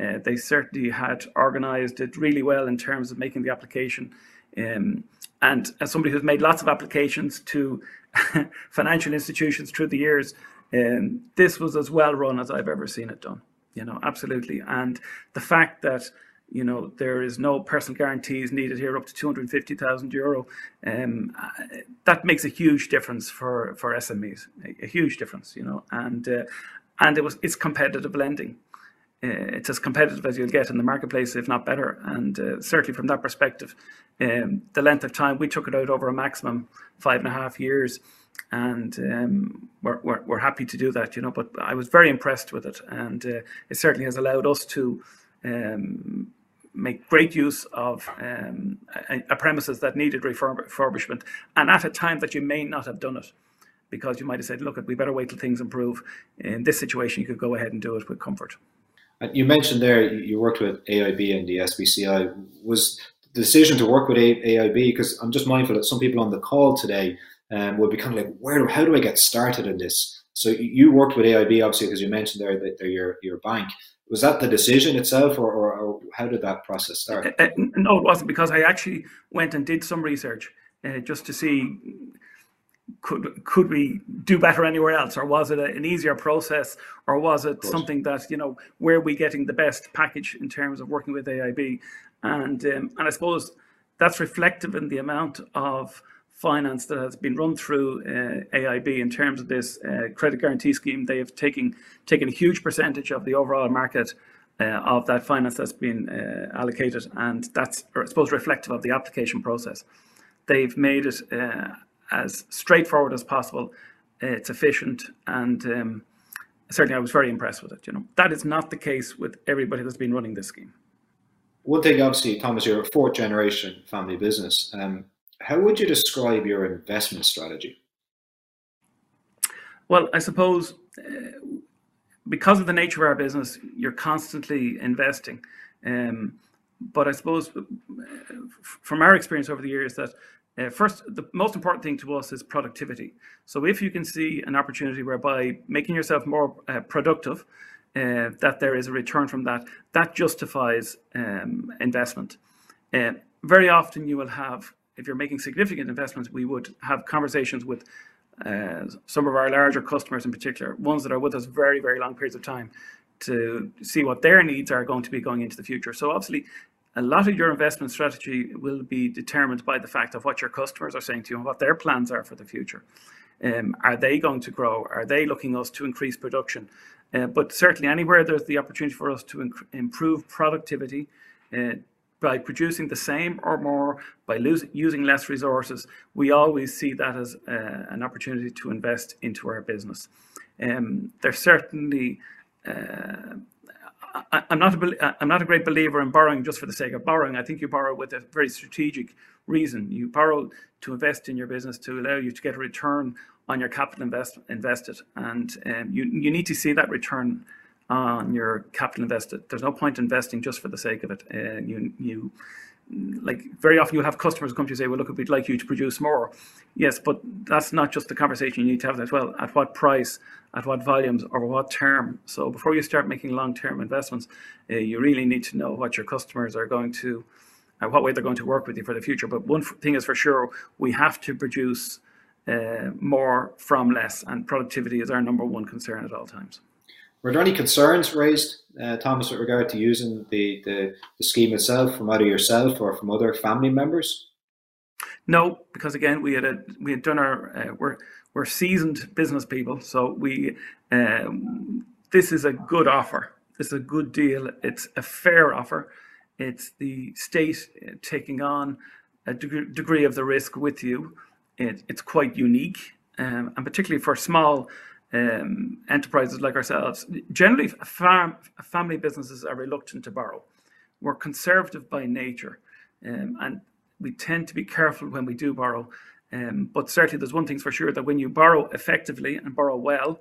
Uh, they certainly had organised it really well in terms of making the application. Um, and as somebody who's made lots of applications to financial institutions through the years, um, this was as well run as I've ever seen it done you know absolutely. And the fact that you know there is no personal guarantees needed here up to 250,000 euro um, that makes a huge difference for for SMEs a, a huge difference you know. And uh, and it was it's competitive lending. Uh, it's as competitive as you'll get in the marketplace if not better. And uh, certainly from that perspective um, the length of time we took it out over a maximum five and a half years and um, we're, we're, we're, happy to do that, you know. But I was very impressed with it, and uh, it certainly has allowed us to um, make great use of um, a, a, premises that needed refurbishment and at a time that you may not have done it because you might have said, look, we better wait till things improve. In this situation, you could go ahead and do it with comfort. You mentioned there you worked with AIB and the SBCI. Was the decision to work with AIB because I'm just mindful that some people on the call today um, will be kind of like, where, how do I get started in this? So you worked with AIB obviously because you mentioned there that they're your your bank. Was that the decision itself, or, or, or how did that process start? Uh, uh, no, it wasn't because I actually went and did some research uh, just to see could could we do better anywhere else, or was it a, an easier process, or was it something that you know where we getting the best package in terms of working with AIB, and um, and I suppose that's reflective in the amount of finance that has been run through uh, AIB in terms of this uh, credit guarantee scheme. They have taken taken a huge percentage of the overall market. Uh, of that finance that's been uh, allocated, and that's, I suppose, reflective of the application process. They've made it uh, as straightforward as possible. It's efficient, and um, certainly I was very impressed with it. You know, that is not the case with everybody that's been running this scheme. One thing, obviously, Thomas, you're a fourth generation family business. Um, how would you describe your investment strategy? Well, I suppose uh, because of the nature of our business, you're constantly investing. Um, but I suppose uh, from our experience over the years that uh, first, the most important thing to us is productivity. So if you can see an opportunity whereby making yourself more uh, productive, uh, that there is a return from that, that justifies um, investment. Uh, very often you will have, if you're making significant investments, we would have conversations with uh, some of our larger customers in particular, ones that are with us very, very long periods of time to see what their needs are going to be going into the future. So obviously a lot of your investment strategy will be determined by the fact of what your customers are saying to you and what their plans are for the future. Um, are they going to grow? Are they looking us to increase production? Uh, but certainly, anywhere there's the opportunity for us to improve productivity uh, by producing the same or more, by losing, using less resources, we always see that as uh, an opportunity to invest into our business. Um, there's certainly uh, I, am not a, I'm not a great believer in borrowing just for the sake of borrowing. I think you borrow with a very strategic reason. You borrow to invest in your business to allow you to get a return on your capital invest, invested, and um, you you need to see that return on your capital invested. There's no point investing just for the sake of it. Uh, you you like very often you'll have customers come to you say, well, look, we'd like you to produce more. Yes, but that's not just the conversation you need to have as well. At what price, at what volumes, or what term? So before you start making long-term investments, uh, you really need to know what your customers are going to, uh, what way they're going to work with you for the future. But one thing is for sure, we have to produce uh, more from less, and productivity is our number one concern at all times. Were there any concerns raised, uh, Thomas, with regard to using the, the, the scheme itself from either yourself or from other family members? No, because again, we had a, we had done our uh, we're we're seasoned business people, so we um, this is a good offer. This is a good deal. It's a fair offer. It's the state uh, taking on a deg- degree of the risk with you. It, it's quite unique, um, and particularly for small um, enterprises like ourselves, generally family businesses are reluctant to borrow. We're conservative by nature, um, and we tend to be careful when we do borrow. Um, but certainly, there's one thing for sure that when you borrow effectively and borrow well,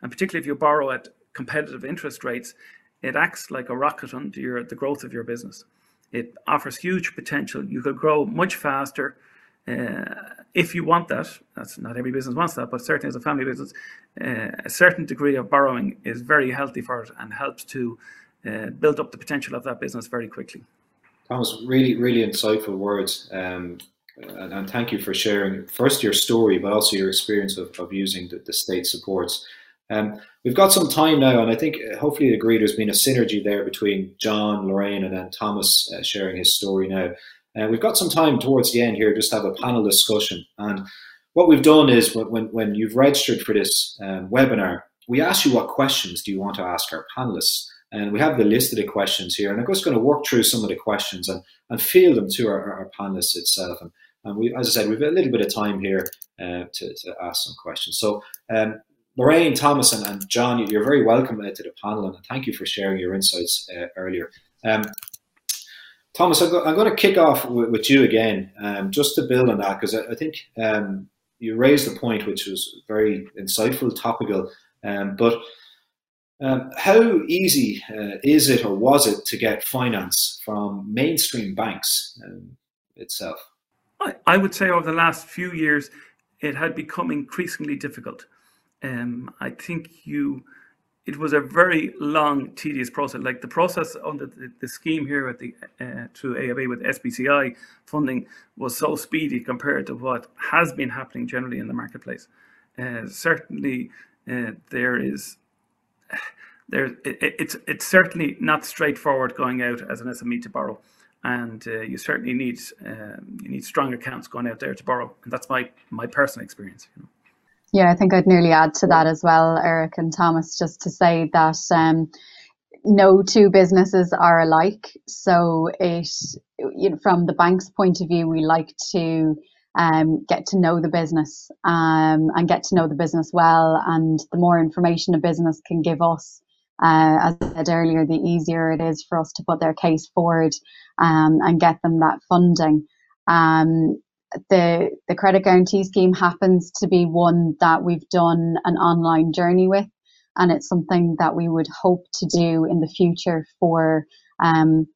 and particularly if you borrow at competitive interest rates, it acts like a rocket onto your, the growth of your business. It offers huge potential. You could grow much faster uh, if you want that, that's not every business wants that, but certainly as a family business, uh, a certain degree of borrowing is very healthy for it and helps to uh, build up the potential of that business very quickly. Thomas, really, really insightful words. Um, and, and, thank you for sharing first your story, but also your experience of, of using the, the state supports. Um, we've got some time now, and I think uh, hopefully you agree there's been a synergy there between John, Lorraine, and then Thomas uh, sharing his story now. Uh, we've got some time towards the end here just to have a panel discussion. And what we've done is when, when you've registered for this um, webinar, we ask you what questions do you want to ask our panelists. And we have the list of the questions here. And I'm just going to work through some of the questions and, and field them to our, our panelists itself. And, and we, as I said, we've a little bit of time here uh, to, to ask some questions. So, um, Lorraine, Thomas, and, and John, you're very welcome uh, to the panel, and thank you for sharing your insights uh, earlier. Um, Thomas, I'm, I'm, going to kick off with, with you again, um, just to build on that, because I, I, think um, you raised a point which was very insightful, topical, um, but um, how easy uh, is it or was it to get finance from mainstream banks um, itself? I, I, would say over the last few years, it had become increasingly difficult. Um, I think you, it was a very long, tedious process. Like the process under the, the scheme here at the uh, through AIB with SBCI funding was so speedy compared to what has been happening generally in the marketplace. Uh, certainly, uh, there is there it, it's it's certainly not straightforward going out as an SME to borrow, and uh, you certainly need um, you need strong accounts going out there to borrow, and that's my my personal experience. You know. Yeah, I think I'd nearly add to that as well, Eric and Thomas, just to say that um, no two businesses are alike. So it, you know, from the bank's point of view, we like to um, get to know the business um, and get to know the business well. And the more information a business can give us, uh, as I said earlier, the easier it is for us to put their case forward um, and get them that funding. Um, the the credit guarantee scheme happens to be one that we've done an online journey with, and it's something that we would hope to do in the future for um,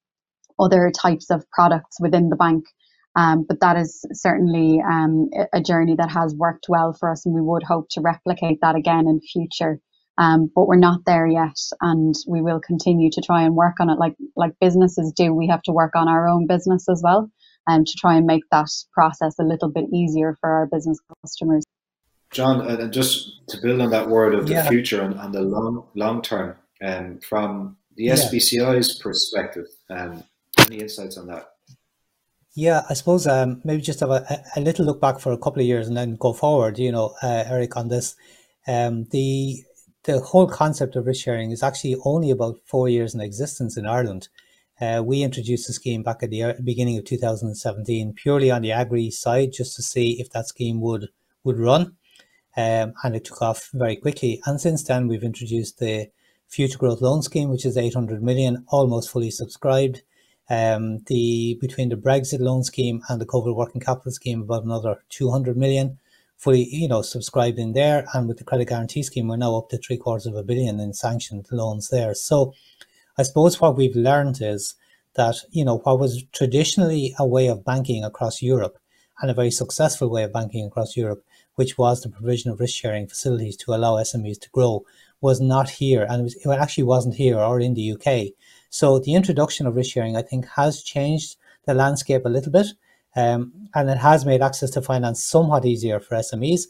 other types of products within the bank. Um, but that is certainly um, a journey that has worked well for us, and we would hope to replicate that again in future. Um, but we're not there yet, and we will continue to try and work on it. Like like businesses do, we have to work on our own business as well, um, to try and make that process a little bit easier for our business customers. John, and just to build on that word of the yeah. future and, and, the long long term, um, from the SBCI's yeah. perspective, um, any insights on that? Yeah, I suppose um, maybe just have a, a, little look back for a couple of years and then go forward. You know, uh, Eric, on this, um, the the whole concept of risk sharing is actually only about four years in existence in Ireland. Uh, we introduced the scheme back at the beginning of 2017, purely on the agri side, just to see if that scheme would would run, um, and it took off very quickly. And since then, we've introduced the Future Growth Loan Scheme, which is 800 million, almost fully subscribed. Um, the between the Brexit loan scheme and the COVID working capital scheme, about another 200 million fully, you know, subscribed in there. And with the credit guarantee scheme, we're now up to three quarters of a billion in sanctioned loans there. So I suppose what we've learned is that, you know, what was traditionally a way of banking across Europe and a very successful way of banking across Europe, which was the provision of risk sharing facilities to allow SMEs to grow, was not here. And it, was, it actually wasn't here or in the UK. So the introduction of risk sharing, I think, has changed the landscape a little bit. Um, and it has made access to finance somewhat easier for SMEs.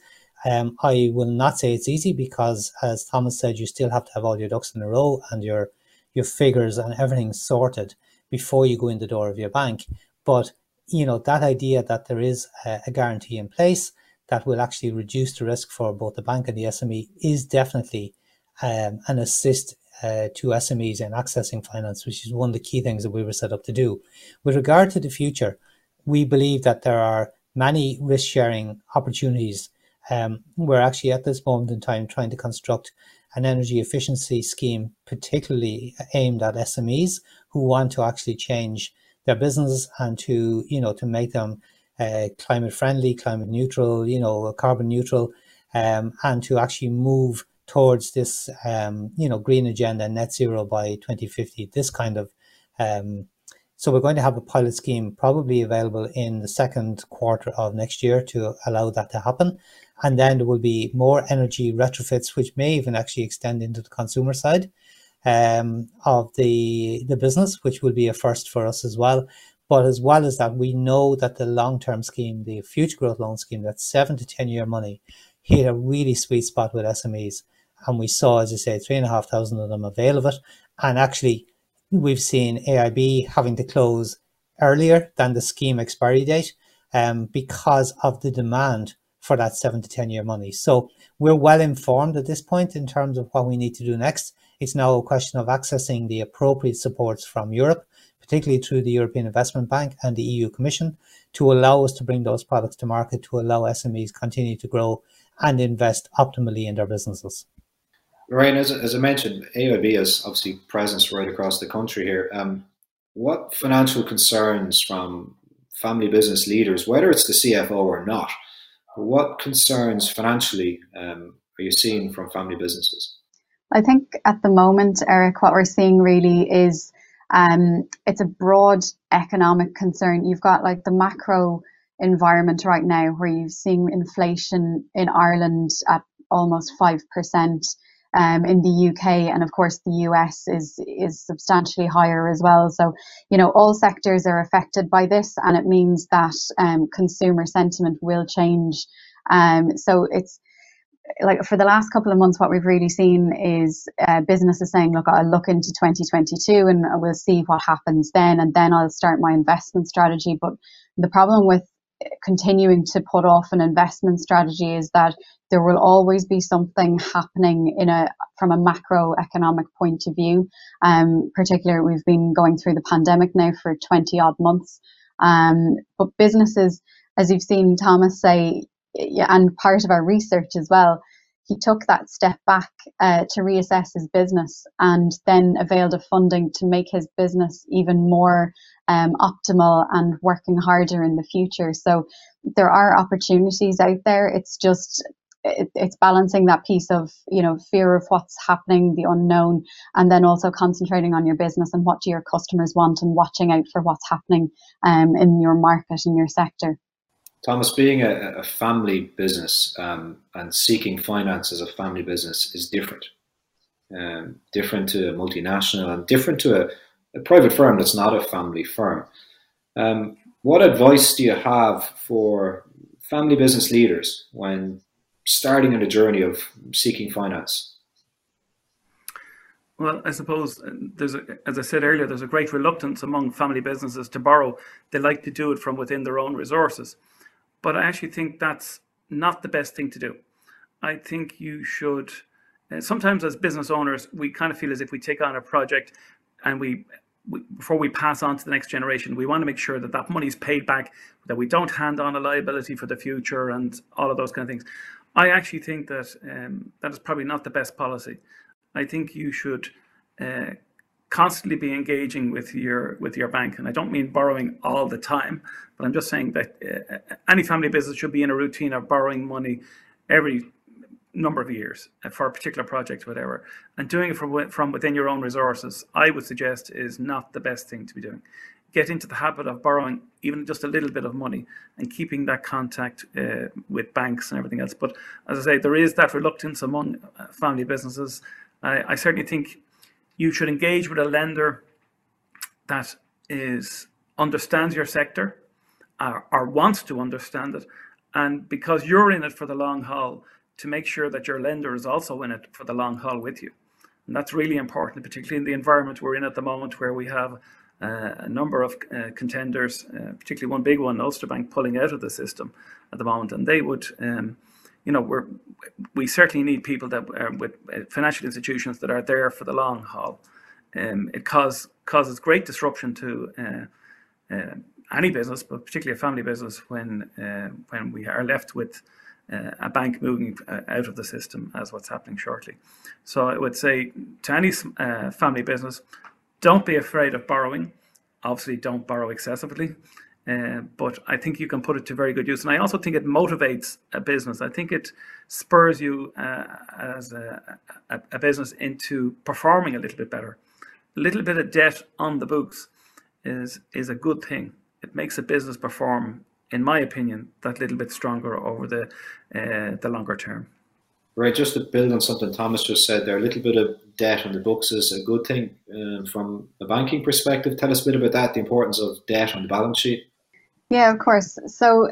Um, I will not say it's easy because, as Thomas said, you still have to have all your ducks in a row and your your figures and everything sorted before you go in the door of your bank. But you know that idea that there is a, guarantee in place that will actually reduce the risk for both the bank and the SME is definitely um, an assist uh, to SMEs in accessing finance, which is one of the key things that we were set up to do. With regard to the future, we believe that there are many risk sharing opportunities. Um, we're actually at this moment in time trying to construct an energy efficiency scheme, particularly aimed at SMEs who want to actually change their business and to you know to make them uh, climate friendly, climate neutral, you know, carbon neutral, um, and to actually move towards this um, you know green agenda, net zero by 2050. This kind of um, so we're going to have a pilot scheme probably available in the second quarter of next year to allow that to happen. And then there will be more energy retrofits, which may even actually extend into the consumer side um, of the, the business, which will be a first for us as well. But as well as that, we know that the long-term scheme, the future growth loan scheme, that's seven to 10 year money, hit a really sweet spot with SMEs. And we saw, as I say, three and a half thousand of them avail of it. And actually, we've seen AIB having to close earlier than the scheme expiry date um, because of the demand for that seven to 10 year money. So we're well informed at this point in terms of what we need to do next. It's now a question of accessing the appropriate supports from Europe, particularly through the European Investment Bank and the EU Commission, to allow us to bring those products to market, to allow SMEs continue to grow and invest optimally in their businesses. Ryan, as, as I mentioned, AIB has obviously presence right across the country here. Um, what financial concerns from family business leaders, whether it's the CFO or not, what concerns financially um, are you seeing from family businesses? I think at the moment, Eric, what we're seeing really is um, it's a broad economic concern. You've got like the macro environment right now where you've seen inflation in Ireland at almost 5%. Um, in the UK and of course the US is is substantially higher as well. So you know all sectors are affected by this, and it means that um, consumer sentiment will change. Um, so it's like for the last couple of months, what we've really seen is uh, businesses saying, "Look, I'll look into 2022 and we'll see what happens then, and then I'll start my investment strategy." But the problem with continuing to put off an investment strategy is that there will always be something happening in a from a macroeconomic point of view. Um, particularly, we've been going through the pandemic now for 20 odd months. Um, but businesses, as you've seen Thomas say, and part of our research as well, he took that step back uh, to reassess his business and then availed of funding to make his business even more um, optimal and working harder in the future. So there are opportunities out there. It's just it, it's balancing that piece of you know fear of what's happening, the unknown, and then also concentrating on your business and what do your customers want and watching out for what's happening um, in your market in your sector. Thomas, being a, a family business um, and seeking finance as a family business is different. Um, different to a multinational and different to a, a, private firm that's not a family firm. Um, what advice do you have for family business leaders when starting on a journey of seeking finance? Well, I suppose uh, there's, a, as I said earlier, there's a great reluctance among family businesses to borrow. They like to do it from within their own resources. But I actually think that's not the best thing to do. I think you should. Uh, sometimes, as business owners, we kind of feel as if we take on a project and we, we, before we pass on to the next generation, we want to make sure that that money is paid back, that we don't hand on a liability for the future, and all of those kind of things. I actually think that um, that is probably not the best policy. I think you should uh, constantly be engaging with your with your bank and i don't mean borrowing all the time but i'm just saying that uh, any family business should be in a routine of borrowing money every number of years for a particular project whatever. And doing it from, from within your own resources i would suggest is not the best thing to be doing. Get into the habit of borrowing even just a little bit of money and keeping that contact uh, with banks and everything else. But as i say there is that reluctance among uh, family businesses. I, I certainly think you should engage with a lender that is understands your sector or, or wants to understand it. And because you're in it for the long haul to make sure that your lender is also in it for the long haul with you and that's really important particularly in the environment we're in at the moment where we have uh, a number of uh, contenders uh, particularly one big one Ulster Bank pulling out of the system at the moment and they would um, you know, we certainly need people that are with uh, financial institutions that are there for the long haul. Um, it cause, causes great disruption to uh, uh, any business, but particularly a family business, when when we are left with uh, a bank moving uh, out of the system, as what's happening shortly. So I would say to any family business, don't be afraid of borrowing. Obviously, don't borrow excessively. Uh, but I think you can put it to very good use. And I also think it motivates a business. I think it spurs you uh, as a, a, a, business into performing a little bit better. A little bit of debt on the books is is a good thing. It makes a business perform, in my opinion, that little bit stronger over the uh, the longer term. Right, just to build on something Thomas just said there, a little bit of debt on the books is a good thing um, from a banking perspective. Tell us a bit about that, the importance of debt on the balance sheet. Yeah, of course. So,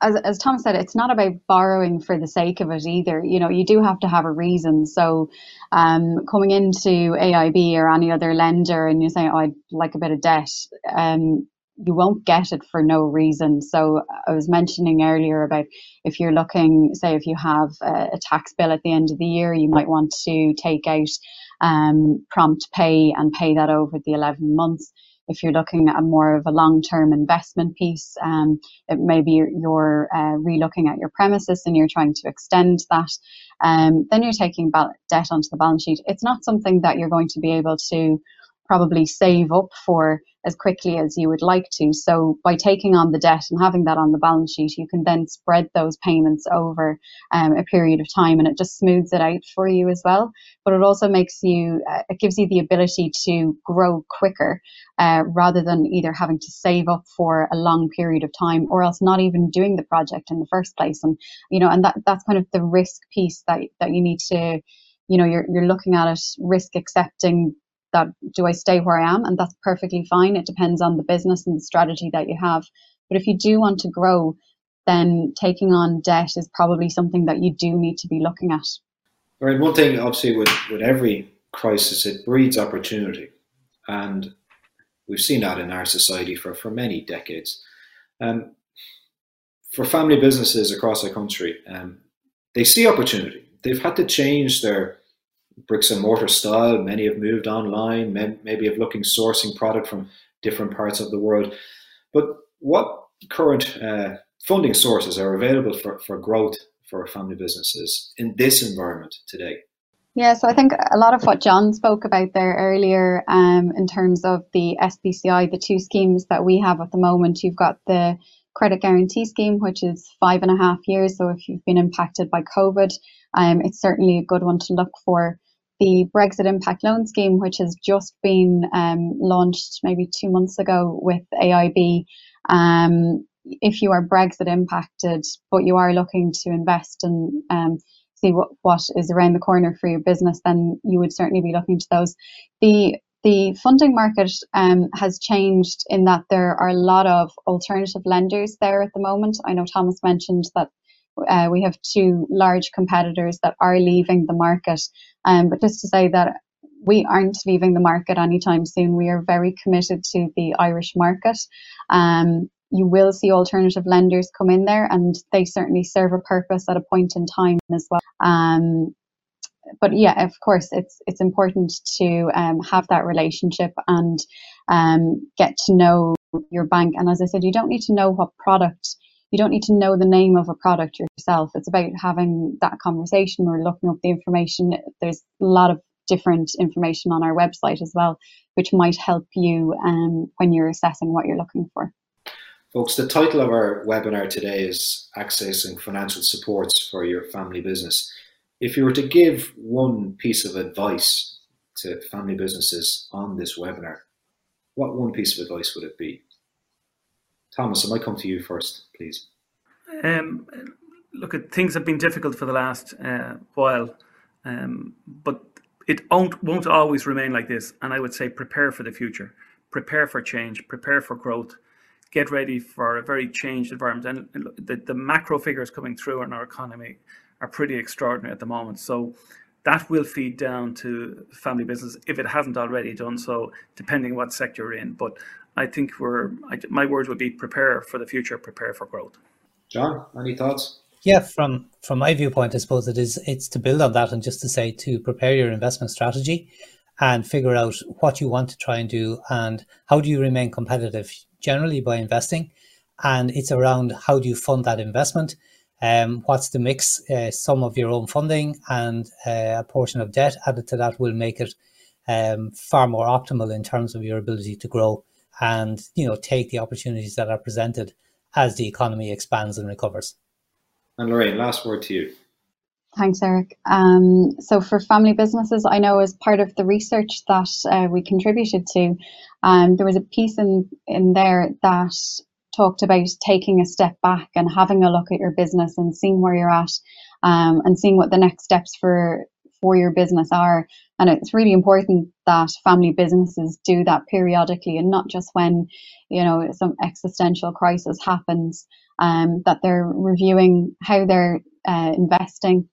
as, as Tom said, it's not about borrowing for the sake of it either. You know, you do have to have a reason. So, um, coming into AIB or any other lender and you're saying, oh, I'd like a bit of debt, um, you won't get it for no reason. So, I was mentioning earlier about if you're looking, say, if you have a, tax bill at the end of the year, you might want to take out um, prompt pay and pay that over the 11 months if you're looking at more of a long-term investment piece, um, it maybe you're, you're uh, re-looking at your premises and you're trying to extend that. Um, then you're taking debt onto the balance sheet. It's not something that you're going to be able to probably save up for as quickly as you would like to. So by taking on the debt and having that on the balance sheet, you can then spread those payments over um, a period of time, and it just smooths it out for you as well. But it also makes you, uh, it gives you the ability to grow quicker uh, rather than either having to save up for a long period of time or else not even doing the project in the first place. And you know, and that that's kind of the risk piece that that you need to you know you're, you're looking at it risk accepting that do I stay where I am? And that's perfectly fine. It depends on the business and the strategy that you have. But if you do want to grow, then taking on debt is probably something that you do need to be looking at. All right. One thing, obviously, with, with every crisis, it breeds opportunity. And we've seen that in our society for, for many decades. Um, for family businesses across the country, um, they see opportunity. They've had to change their bricks and mortar style. Many have moved online, maybe have looking sourcing product from different parts of the world. But what current uh, funding sources are available for, for growth for family businesses in this environment today? Yeah, so I think a lot of what John spoke about there earlier, um, in terms of the SBCI, the two schemes that we have at the moment, you've got the credit guarantee scheme, which is five and a half years. So if you've been impacted by COVID, um, it's certainly a good one to look for the Brexit Impact Loan Scheme, which has just been um, launched maybe two months ago with AIB. Um, if you are Brexit impacted, but you are looking to invest and um, see what, what is around the corner for your business, then you would certainly be looking to those. The the funding market um, has changed in that there are a lot of alternative lenders there at the moment. I know Thomas mentioned that uh, we have two large competitors that are leaving the market. Um, but just to say that we aren't leaving the market anytime soon. We are very committed to the Irish market. Um, you will see alternative lenders come in there, and they certainly serve a purpose at a point in time as well. Um, but yeah, of course, it's it's important to um, have that relationship and um, get to know your bank. And as I said, you don't need to know what product you don't need to know the name of a product yourself. It's about having that conversation or looking up the information. There's a lot of different information on our website as well, which might help you um, when you're assessing what you're looking for. Folks, the title of our webinar today is Accessing Financial Supports for Your Family Business. If you were to give one piece of advice to family businesses on this webinar, what one piece of advice would it be? Thomas, I might come to you first, please. Um, look, things have been difficult for the last uh, while, um, but it won't, won't always remain like this. And I would say prepare for the future, prepare for change, prepare for growth, get ready for a very changed environment. And the, the macro figures coming through in our economy are pretty extraordinary at the moment. So that will feed down to family business if it hasn't already done so, depending what sector you're in. But I think we're, I, my words would be prepare for the future, prepare for growth. John, any thoughts? Yeah, from from my viewpoint, I suppose it is it's to build on that and just to say to prepare your investment strategy and figure out what you want to try and do and how do you remain competitive generally by investing. And it's around how do you fund that investment, um, what's the mix, uh, some of your own funding and uh, a portion of debt added to that will make it um, far more optimal in terms of your ability to grow and you know take the opportunities that are presented as the economy expands and recovers. And Lorraine, last word to you. Thanks, Eric. Um, so, for family businesses, I know as part of the research that uh, we contributed to, um, there was a piece in, in there that talked about taking a step back and having a look at your business and seeing where you're at um, and seeing what the next steps for for your business are. And it's really important that family businesses do that periodically and not just when, you know, some existential crisis happens, um, that they're reviewing how they're uh, investing,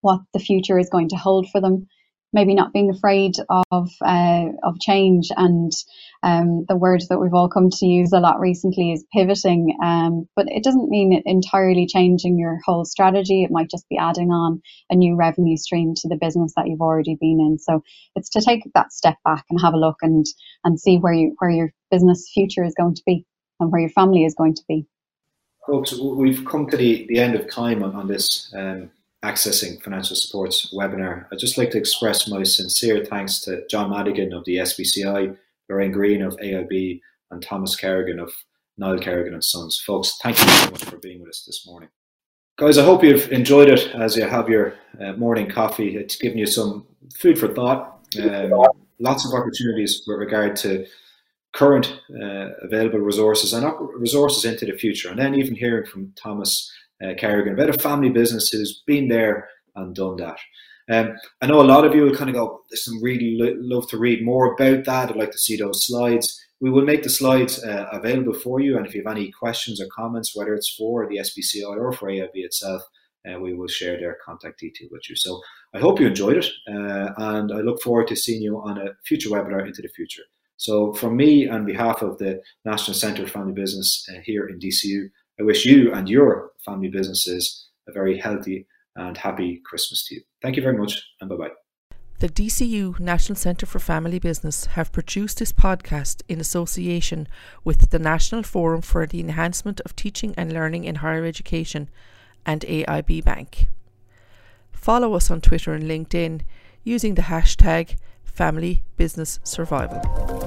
what the future is going to hold for them, maybe not being afraid of uh, of change. And um, the word that we've all come to use a lot recently is pivoting. Um, but it doesn't mean entirely changing your whole strategy. It might just be adding on a new revenue stream to the business that you've already been in. So it's to take that step back and have a look and and see where you where your business future is going to be and where your family is going to be. Folks, we've come to the, the end of time on, on this um, Accessing Financial Supports webinar. I'd just like to express my sincere thanks to John Madigan of the SBCI, Lorraine Green of AIB, and Thomas Kerrigan of Niall Kerrigan and Sons. Folks, thank you so much for being with us this morning. Guys, I hope you've enjoyed it as you have your uh, morning coffee. It's given you some food for thought, um, lots of opportunities with regard to current uh, available resources and resources into the future. And then even hearing from Thomas uh, Kerrigan about a family business who's been there and done that. Um, I know a lot of you will kind of go, listen, really lo- love to read more about that. I'd like to see those slides. We will make the slides uh, available for you. And if you have any questions or comments, whether it's for the SBCI or for AIB itself, uh, we will share their contact detail with you. So I hope you enjoyed it. Uh, and I look forward to seeing you on a future webinar into the future. So, from me, on behalf of the National Centre for Family Business uh, here in DCU, I wish you and your family businesses a very healthy and happy Christmas to you. Thank you very much, and bye bye. The DCU National Centre for Family Business have produced this podcast in association with the National Forum for the Enhancement of Teaching and Learning in Higher Education and AIB Bank. Follow us on Twitter and LinkedIn using the hashtag Family Business Survival.